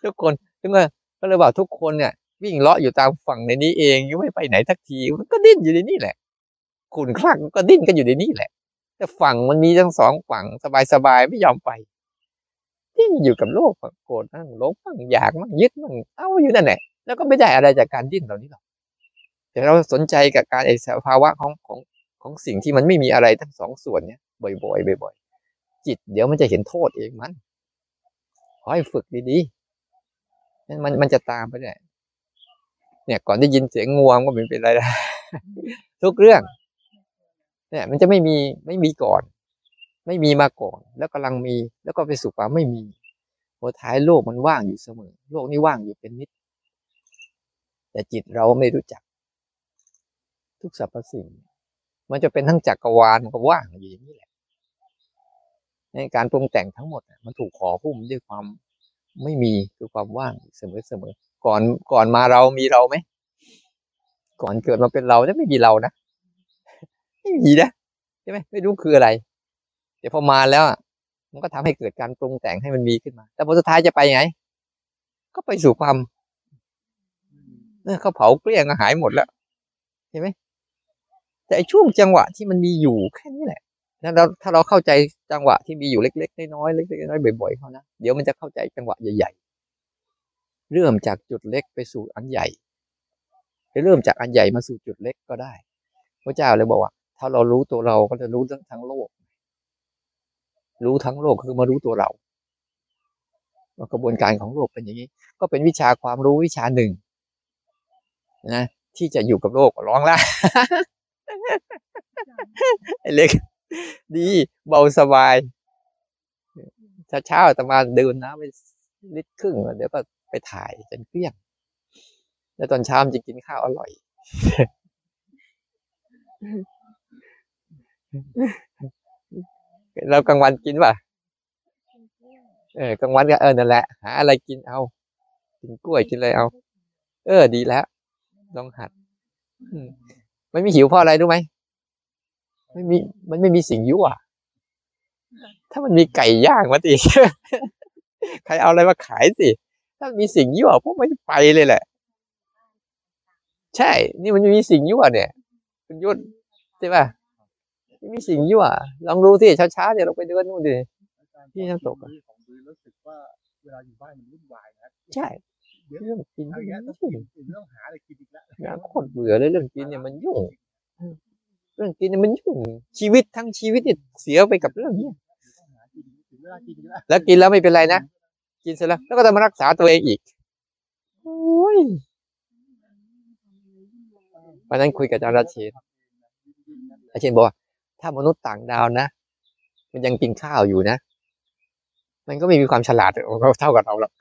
ทุกคนถึงว่าก็เลยบอกทุกคนเนี่ย วิ่งเลาะอยู่ตามฝั่งในนี้เองยังไม่ไปไหนสักที มันก็ดิ้นอยู่ในนี่แหละขุนคลั่งก็ดิ้นกันอยู่ในนี่แหละแต่ฝั่งมันมีทั้งสองฝั่งสบายๆไม่ยอมไป ดิ้นอยู่กับโลกโกรธมั่งหลงมั่งอยากมั่งยึดมั่งเอาอยู่นั่นแหละแล้วก็ไม่ได้อะไรจากการดิ้นเหล่านี้หรอกแต่เราสนใจกับการไอ้สภาวะของของของสิ่งที่มันไม่มีอะไรทั้งสองส่วนเนี้ยบ่อยๆบ่อยๆจิตเดี๋ยวมันจะเห็นโทษเองมันขอให้ฝึกดีๆนั่นมันมันจะตามไปเนี่ยเนี่ย ก่อนได้ยินเสียงงวงก็ไม่เป็นไรนะทุกเรื่อง เนี่ย มันจะไม่มีไม่มีก่อน ไม่มีมาก่อน แล้วกำลังมีแล้วก็ไปสู่ความไม่มี หัวท้ายโลกมันว่างอยู่เสมอ โลกนี้ว่างอยู่เป็นนิด แต่จิตเราไม่รู้จัก ทุกสรรพสิ่ง มันจะเป็นทั้งจักรวาลมันก็ว่างอยู่อย่างนี้แหละ ในการปรุงแต่งทั้งหมดมันถูกขอพุ่มด้วยความไม่มีคือความว่างเสมอเสมอ ก่อนก่อนมาเรามีเราไหมก่อนเกิดมาเป็นเราเนี่ยไม่มีเรานะไม่มีนะใช่ไหมไม่รู้คืออะไร เดี๋ยวพอมาแล้วอะมันก็ทำให้เกิดการปรุงแต่งให้มันมีขึ้นมา แต่ผลสุดท้ายจะไปไง ก็ไปสู่ความเออเขาเผาเกลี้ยงก็หายหมดแล้วเห็นไหมแต่ไอ้ช่วงจังหวะที่มันมีอยู่แค่นี้แหละถ้าเราถ้าเราเข้าใจจังหวะที่มีอยู่เล็กๆน้อยๆเล็กๆน้อยๆบ่อยๆเขานะเดี๋ยวมันจะเข้าใจจังหวะใหญ่ๆ เริ่มจากจุดเล็กไปสู่อันใหญ่จะเริ่มจากอันใหญ่มาสู่จุดเล็กก็ได้ พระเจ้าเลยบอกว่า ถ้าเรารู้ตัวเราก็จะรู้ทั้งทั้งโลก รู้ทั้งโลกคือมารู้ตัวเรากระบวนการของโลกเป็นอย่างนี้ ก็เป็นวิชาความรู้วิชาหนึ่งนะที่จะอยู่กับโลกร้องละไอเล็ก ดีเบาสบายเช้าๆแต่มาเดินน้ำไปลิตรครึ่งเดี๋ยวก็ไปถ่ายจนเกลี้ยงแล้วตอนเช้าจะกินข้าวอร่อย แล้วกลางวันกินป่ะเออกลางวันก็เออนั่นแหละ หาอะไรกินเอา กินกล้วยกินอะไรเอา เออ ดีแล้วลองหัดอืมไม่มีหิวเพราะอะไรรู้ไหมไม่มี มันไม่มีสิ่งยั่วถ้ามันมีไก่ย่างมาติใครเอาอะไรมาขายสิ ถ้ามีสิ่งยั่วพวกมันไปเลยแหละ ใช่ นี่มันมีสิ่งยั่วเนี่ย คุณยุทธใช่ป่ะไม่มีสิ่งยั่วลองดูสิเช้าๆเดี๋ยวเราไปเดินนู่นดิอาจารย์ที่น้ำตกอะของดูรู้สึกว่าเวลาอยู่บ้านมันวุ่นวายนะใช่เดี๋ยวเรื่องกินเอามันอย่างเงี้ยต้องยุ่งกินเรื่องหาอะไรกินอีกแล้วงานโคตรเบื่อเลยเรื่องกินเนี่ยมันยุ่งเรื่องกินเนี่ยมันยุ่งชีวิตทั้งชีวิตเนี่ยเสียไปกับเรื่องเนี้ยต้องหากินถึงเวลากินอีกแล้วแล้วกินแล้วไม่เป็นไรนะกินเสร็จแล้วแล้วก็ต้องมารักษาตัวเองอีกโอ้ยวันนั้นคุยกับอาจารย์ราเชนอาเชนบอกว่า ถ้ามนุษย์ต่างดาวนะ มันยังกินข้าวอยู่นะ มันก็ไม่มีความฉลาดเท่ากับเราหรอก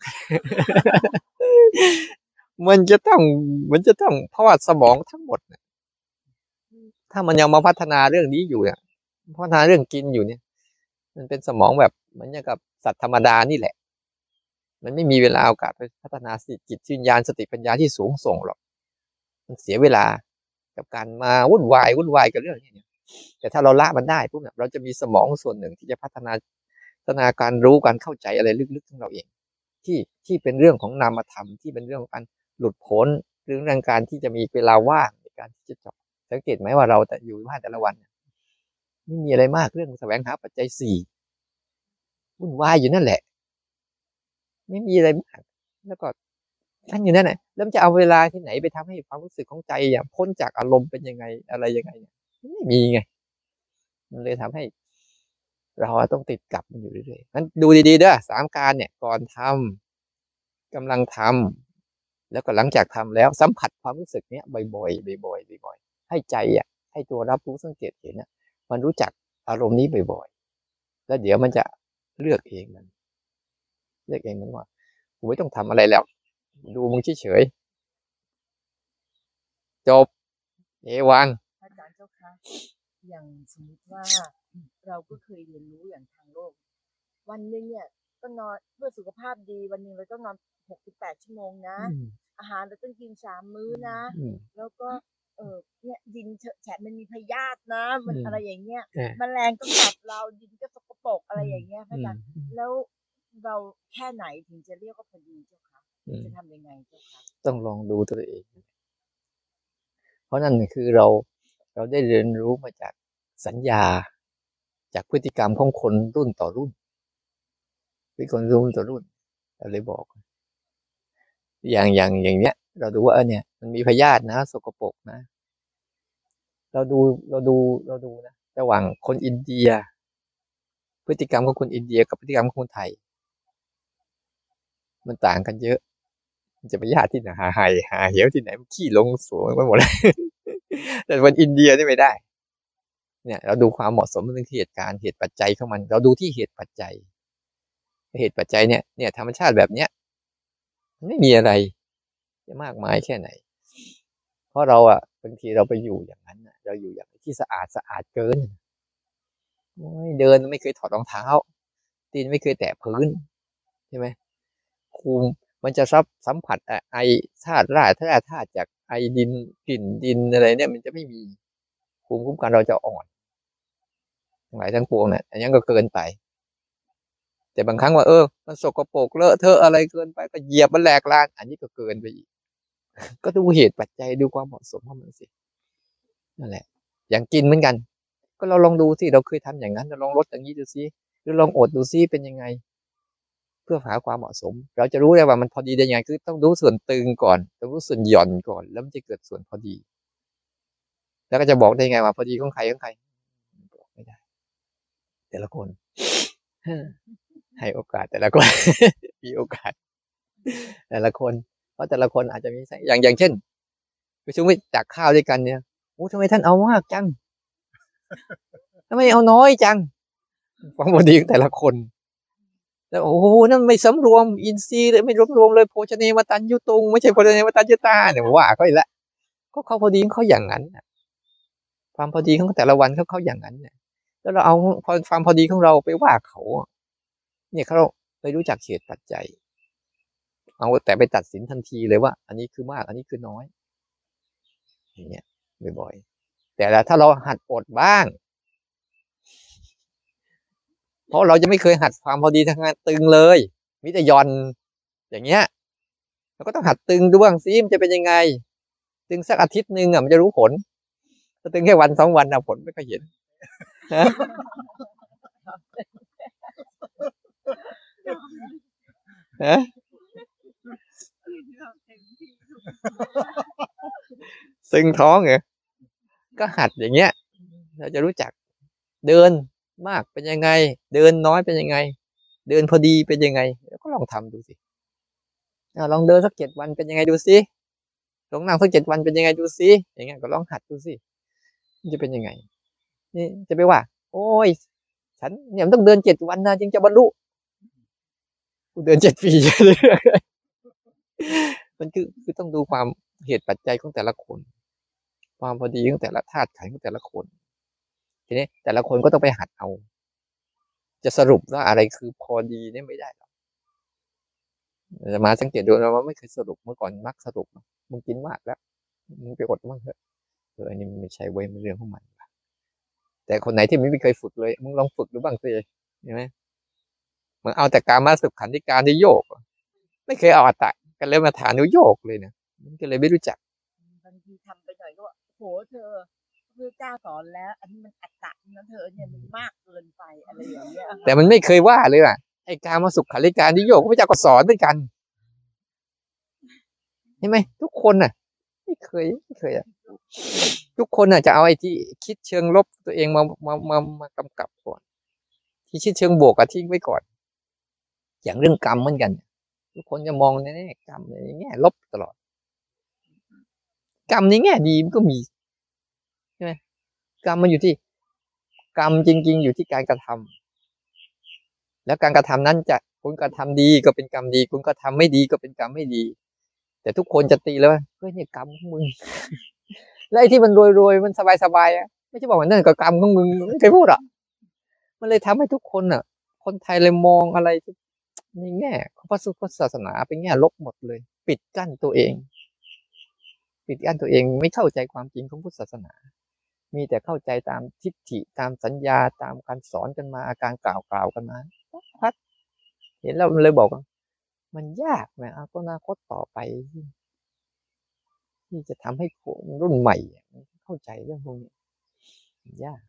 มันจะต้องมันจะต้องเพราะว่าสมองทั้งหมดนี่ยถ้ามันยังมาพัฒนาเรื่องนี้อยู่เนี่ยพัฒนาเรื่องกินอยู่เนี่ย มันเป็นสมองแบบเหมือนอย่างกับสัตว์ธรรมดานี่แหละ มันไม่มีเวลาโอกาสไปพัฒนาสติจิตวิญญาณสติปัญญาที่สูงส่งหรอก มันเสียเวลากับการมาวุ่นวายวุ่นวายกับเรื่องนี้ แต่ถ้าเราละมันได้ปุ๊บเนี่ยเราจะมีสมองส่วนหนึ่งที่จะพัฒนาพัฒนาการรู้การเข้าใจอะไรลึกๆของเราเอง ที่ที่เป็นเรื่องของนามธรรมที่เป็นเรื่องของการหลุดพ้นเรื่องการที่จะมีเวลาว่างในการที่จะจาะสังเกตไหมว่าเราแต่อยู่บ้านแต่ละวันนี่ยไม่มีอะไรมากเรื่องแสวงหาปัจจัยสี่วุ่นวายอยู่นั่นแหละ ไม่มีอะไรมาก แล้วก็ท่านอยู่นั่นแหละแล้วมันจะเอาเวลาที่ไหนไปทำให้ความรู้สึกของใจอย่างพ้นจากอารมณ์เป็นยังไงอะไรยังไงเนี่ย ไม่มีไง มันเลยทำให้ เราต้องติดกับมันอยู่เรื่อยๆนั้นดูดีๆเด้อสามการเนี่ย ก่อนทำกำลังทำแล้วก็หลังจากทำแล้วสัมผัสความรู้สึกเนี้ยบ่อยๆบ่อยๆบ่อยๆให้ใจอะ ให้ตัวรับรู้สังเกตเห็นอะ มันรู้จักอารมณ์นี้บ่อยๆแล้วเดี๋ยวมันจะเลือกเองมัน เลือกเองมันว่ากูไม่ต้องทำอะไรแล้ว ดูมึงเฉยๆจบเอวัง จารย์เจ้าคะอย่างสมมติว่าเราก็เคยเรียนรู้อย่างทางโลก วันหนึ่งเนี่ยก็นอนเพื่อสุขภาพดีวันหนึ่งเราต้องนอนหกสิบแปดชั่วโมงนะ อาหารเราต้องกินสามมื้อนะอืมแล้วก็เออเนี่ยดินเฉอะแฉะมันมีพยาธินะ มันอืมอะไรอย่างเงี้ยเออแมลงก็กัดเราดินก็สกปรกอะไรอย่างเงี้ยพระอาจารย์อืมแล้วเราแค่ไหนถึงจะเรียกว่าพอดีเจ้าคะอืมจะทำยังไงเจ้าคะต้องลองดูตัวเอง เพราะนั่นคือเรา เราได้เรียนรู้มาจากสัญญาจากพฤติกรรมของคนรุ่นต่อรุ่นพฤติกรรมรุ่นต่อรุ่นเราเลยบอก อย่างอย่างอย่างเนี้ย เราดูว่าเออเนี่ย มันมีพยาธินะ สกปรกนะ เราดูเราดูเราดูนะระหว่างคนอินเดีย พฤติกรรมของคนอินเดีย กับพฤติกรรมของคนไทย มันต่างกันเยอะ มันจะไปญาติที่ไหนหาไห่หาเหวที่ไหนมันขี้ลงสวนไปหมดเลย แต่คนอินเดียนี่ไม่ได้ เนี่ย เราดูความเหมาะสมเรื่องเหตุการณ์เหตุปัจจัยของมัน เราดูที่เหตุปัจจัย เหตุปัจจัยเนี่ย เนี่ยธรรมชาติแบบเนี้ยไม่มีอะไร จะมากมายแค่ไหน เพราะเราอะบางทีเราไปอยู่อย่างนั้นเราอยู่อย่างที่สะอาดสะอาดเกินเดินไม่เคยถอดรองเท้า ตีนไม่เคยแตะพื้นใช่ไหมภูมิมันจะซับสัมผัสไอธาตุร่ธาตุธาตุจาก ไอดินกลิ่นดินอะไรเนี่ยมันจะไม่มีภูมิคุ้มกันเราจะอ่อนทั้งหลายทั้งปวงเนี่ยอันนี้ก็เกินไป แต่บางครั้งว่าเออมันสกปรกเลอะเทอะอะไรเกินไปก็เหยียบมันแหลกลาน อันนี้ก็เกินไปอีก ก็ดูเหตุปัจจัยดูความเหมาะสมของมันสินั่นแหละ อย่างกินเหมือนกัน ก็เราลองดูสิเราเคยทำอย่างนั้นเราลองลดอย่างนี้ดูซิหรือลองอดดูซิเป็นยังไง พื่อหาความเหมาะสม เราจะรู้ได้ว่ามันพอดีได้ยังไงคือต้องรู้ส่วนตึงก่อน ต้องรู้ส่วนหย่อนก่อน แล้วมันจะเกิดส่วนพอดี แล้วก็จะบอกได้ไงว่าพอดีของใครของใครบอกไม่ได้ แต่ละคนให้โอกาสแต่ละคน มีโอกาส แต่ละคน เพราะแต่ละคนอาจจะมีอย่างอย่างเช่นไปชุมวิตักข้าวด้วยกันเนี่ยโอ้ทำไมท่านเอามากจังทำไมเอาน้อยจังความพอดีของแต่ละคน แล้วโอ้โหนั่นไม่สำรวมอินทรีย์เลยไม่รวมรวมเลยโภชเนวตันยุตุงไม่ใช่โภชเนวตันยุตาเนี่ยว่าเขาอีกแล้วก็เขาพอดีเขาอย่างนั้นความพอดีของแต่ละวันเขาเขาอย่างนั้นเนี่ยแล้วเราเอาความพอดีของเราไปว่าเขา เนี่ยเขาไม่รู้จักเหตุปัจจัย เอาแต่ไปตัดสินทันทีเลยว่า อันนี้คือมากอันนี้คือน้อยอย่างเงี้ยบ่อยๆแต่ละถ้าเราหัดอดบ้าง เพราะเราจะไม่เคยหัดความพอดีทางงานตึงเลย มิต่หย่อนอย่างเงี้ยเราก็ต้องหัดตึงดูบ้างซิมจะเป็นยังไง ตึงสักอาทิตย์หนึ่งอะมันจะรู้ผลถ้าตึงแค่วันสองวันอะผลไม่ค่อยเห็นฮะฮะตึงท้องเหรอก็หัดอย่างเงี้ย เราจะรู้จักเดิน มากเป็นยังไง เดินน้อยเป็นยังไง เดินพอดีเป็นยังไงแล้วก็ลองทำดูสิลองเดินสักเจ็ดวันเป็นยังไงดูสิลองนั่งสักเจ็ดวันเป็นยังไงดูสิอย่างเงี้ยก็ลองหัดดูสิมันจะเป็นยังไง นี่จะไปว่า โอ้ย ฉันเนี่ยมันต้องเดินเจ็ดวันนะจึงจะบรรลุกูเดินเจ็ดปีมันคือคือต้องดูความเหตุปัจจัยของแต่ละคน ความพอดีของแต่ละธาตุขันของแต่ละคน ทีนี้แต่ละคนก็ต้องไปหัดเอา จะสรุปว่าอะไรคือพอดีเนี่ยไม่ได้หรอกจะมาสังเกตดูเราว่าไม่เคยสรุปเมื่อก่อนมักสรุปมึงกินมากแล้วมึงไปอดมั่งเถอะเอออันนี้มันไม่ใช่เว้ยมันเรื่องของมันว่แต่คนไหนที่ไม่เคยฝึกเลยมึงลองฝึกดูบ้างสิเห็นไหมมึงเอาแต่การมาสุขขันธิการที่โยก ไม่เคยเอาอัตตะกันเลยมาฐานุโยกเลยนะมันก็เลยไม่รู้จักบางทีทำไปหน่อยก็โหเธอ พระเจ้าสอนแล้ว อันนี้มันอัตตะนะเธอเนี่ยมันมากเกินไปอะไรอย่างเงี้ยแต่มันไม่เคยว่าเลยอะไอ้การมาสุขขันธิการที่โยกพระเจ้าก็สอนด้วยกันเห็นไหมทุกคนน่ะ ไม่เคยไม่เคยอะทุกคนน่ะจะเอาไอ้ที่คิดเชิงลบตัวเองมามามามากำกับก่อน ที่คิดเชิงบวกอะทิ้งไว้ก่อน อย่างเรื่องกรรมเหมือนกัน ทุกคนจะมองในแง่กรรมในแง่ลบตลอด กรรมในแง่ดีมันก็มี ช่ไหมกรรมมันอยู่ที่กรรมจริง ๆ อยู่ที่การกระทำแล้วการกระทำนั้นจะคุณกระทำดีก็เป็นกรรมดี คุณกระทำไม่ดีก็เป็นกรรมไม่ดี แต่ทุกคนจะตีเลยว่าเฮ้ยเนี่ยกรรมของมึงแล้วไอ้ที่มันรวยๆมันสบายๆอะไม่ใช่บอกว่านั่นก็กรรมของมึงไม่เคยพูดอะมันเลยทำให้ทุกคนอะ คนไทยเลยมองอะไรที่ในแง่ของพระพุทธศาสนาเป็นแง่ลบหมดเลย ปิดกั้นตัวเอง ปิดกั้นตัวเองไม่เข้าใจความจริงของพุทธศาสนา มีแต่เข้าใจตามทิฏฐิตามสัญญาตามการสอนกันมาอาการกล่าวกล่าวกันมาพัดเห็นแล้วมันเลยบอกว่ามันยากนะอนาคตต่อไป ที่จะทำให้คนรุ่นใหม่ เข้าใจเรื่องพวกนี้มันยาก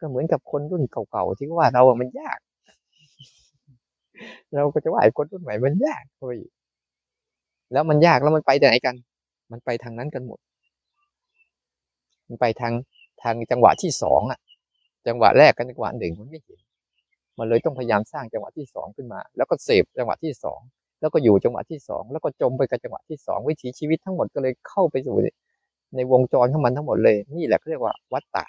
ก็เหมือนกับคนรุ่นเก่าๆที่ว่าเราอะมันยาก เราก็จะว่าไอ้คนรุ่นใหม่มันยากเฮ้ยแล้วมันยากแล้วมันไปไหนกัน มันไปทางนั้นกันหมด มันไปทาง ทางจังหวะที่สองอะจังหวะแรกกับจังหวะหนึ่งมันไม่เห็น มันเลยต้องพยายามสร้างจังหวะที่สองขึ้นมา แล้วก็เสพจังหวะที่สองแล้วก็อยู่จังหวะที่สองแล้วก็จมไปกับจังหวะที่สองวิถีชีวิตทั้งหมดก็เลยเข้าไปสู่ในวงจรของมันทั้งหมดเลย นี่แหละเขาเรียกว่าวัฏฏะ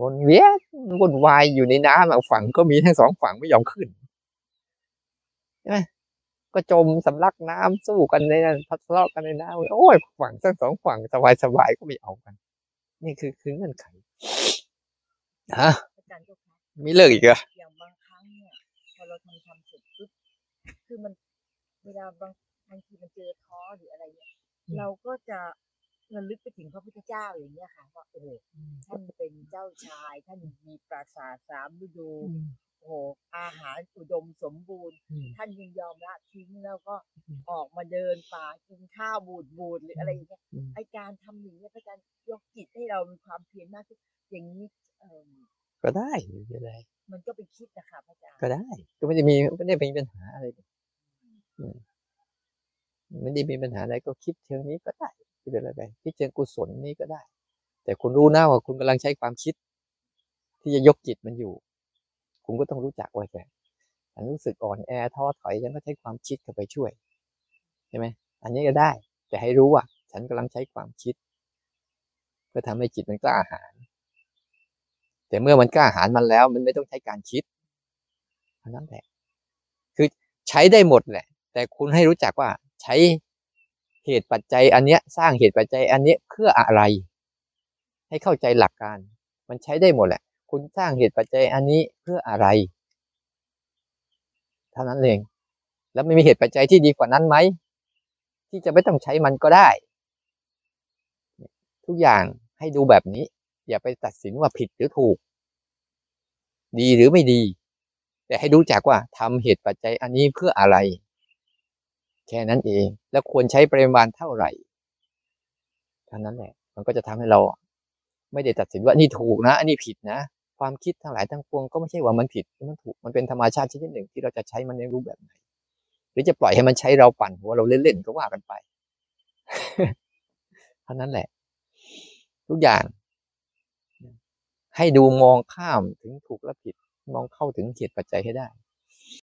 วนเวียนวนวายอยู่ในน้ำฝั่งก็มีทั้งสองฝั่งไม่ยอมขึ้นใช่ไหมก็จมสำลักน้ำสู้กันในนั้นทะเลาะกันในน้ำโอ้ยฝั่งทั้งสองฝั่งสบายสบายๆก็ไม่เอากัน นี่คือคือเงื่อนไขฮะอาจารย์เจ้าค่ะไม่เลิกอีกเหรออย่างบางครั้งเนี่ยพอเราทำทำเสร็จปุ๊บคือมันเวลาบางบางทีมันเจอท้อหรืออะไรเนี่ยเราก็จะระลึกไปถึงพระพุทธเจ้าอย่างเงี้ยค่ะว่าโอ้โหท่านเป็นเจ้าชาย ท่านมีปราสาทสามฤดู โอ้โหอาหารอุดมสมบูรณ์ท่านยังยอมละทิ้งแล้วก็ออกมาเดินป่ากินข้าวบูดบูดหรืออะไรอย่างเงี้ยอืม ไอการทำอย่างเงี้ยพระอาจารย์ยกจิตให้เรามีความเพียรมากขึ้นอย่างนี้เออก็ได้ไม่เป็นไรมันก็ไปคิดนะคะพระอาจารย์ก็ได้ ก็ไม่ได้มีไม่ได้มีปัญหาอะไรเลยอืมไม่ได้มีปัญหาอะไรก็คิดเชิงนี้ก็ได้คิดอะไรไปคิดเชิงกุศลนี้ก็ได้ แต่คุณรู้นะว่าคุณกำลังใช้ความคิด ที่จะยกจิตมันอยู่ คุณก็ต้องรู้จักไว้แกฉันรู้สึกอ่อนแอท้อถอยฉันก็ใช้ความคิดเข้าไปช่วยใช่ไหมอันนี้ก็ได้ แต่ให้รู้ว่า ฉันกำลังใช้ความคิด เพื่อทำให้จิตมันกล้าอาหาญแต่เมื่อมันกล้าอาหาญมันแล้ว มันไม่ต้องใช้การคิดเท่านั้นแหละคือใช้ได้หมดแหละ แต่คุณให้รู้จักว่าใช้เหตุปัจจัยอันเนี้ย สร้างเหตุปัจจัยอันเนี้ยเพื่ออะไร ให้เข้าใจหลักการ มันใช้ได้หมดแหละ คุณสร้างเหตุปัจจัยอันนี้เพื่ออะไรเท่านั้นเอง แล้วไม่มีเหตุปัจจัยที่ดีกว่านั้นไหม ที่จะไม่ต้องใช้มันก็ได้ ทุกอย่างให้ดูแบบนี้ อย่าไปตัดสินว่าผิดหรือถูก ดีหรือไม่ดี แต่ให้รู้จักว่าทำเหตุปัจจัยอันนี้เพื่ออะไร แค่นั้นเอง แล้วควรใช้ปริมาณเท่าไหร่เท่านั้นแหละ มันก็จะทำให้เรา ไม่ได้ตัดสินว่านี่ถูกนะอันนี้ผิดนะ ความคิดทั้งหลายทั้งปวงก็ไม่ใช่ว่ามันผิดมันถูกมันเป็นธรรมชาติชนิดหนึ่งที่เราจะใช้มันในรูปแบบไหน หรือจะปล่อยให้มันใช้เราปั่นหัวเราเล่นๆก็ว่ากันไปเท่านั้นแหละ ทุกอย่าง ให้ดูมองข้ามถึงถูกและผิด มองเข้าถึงเหตุปัจจัยให้ได้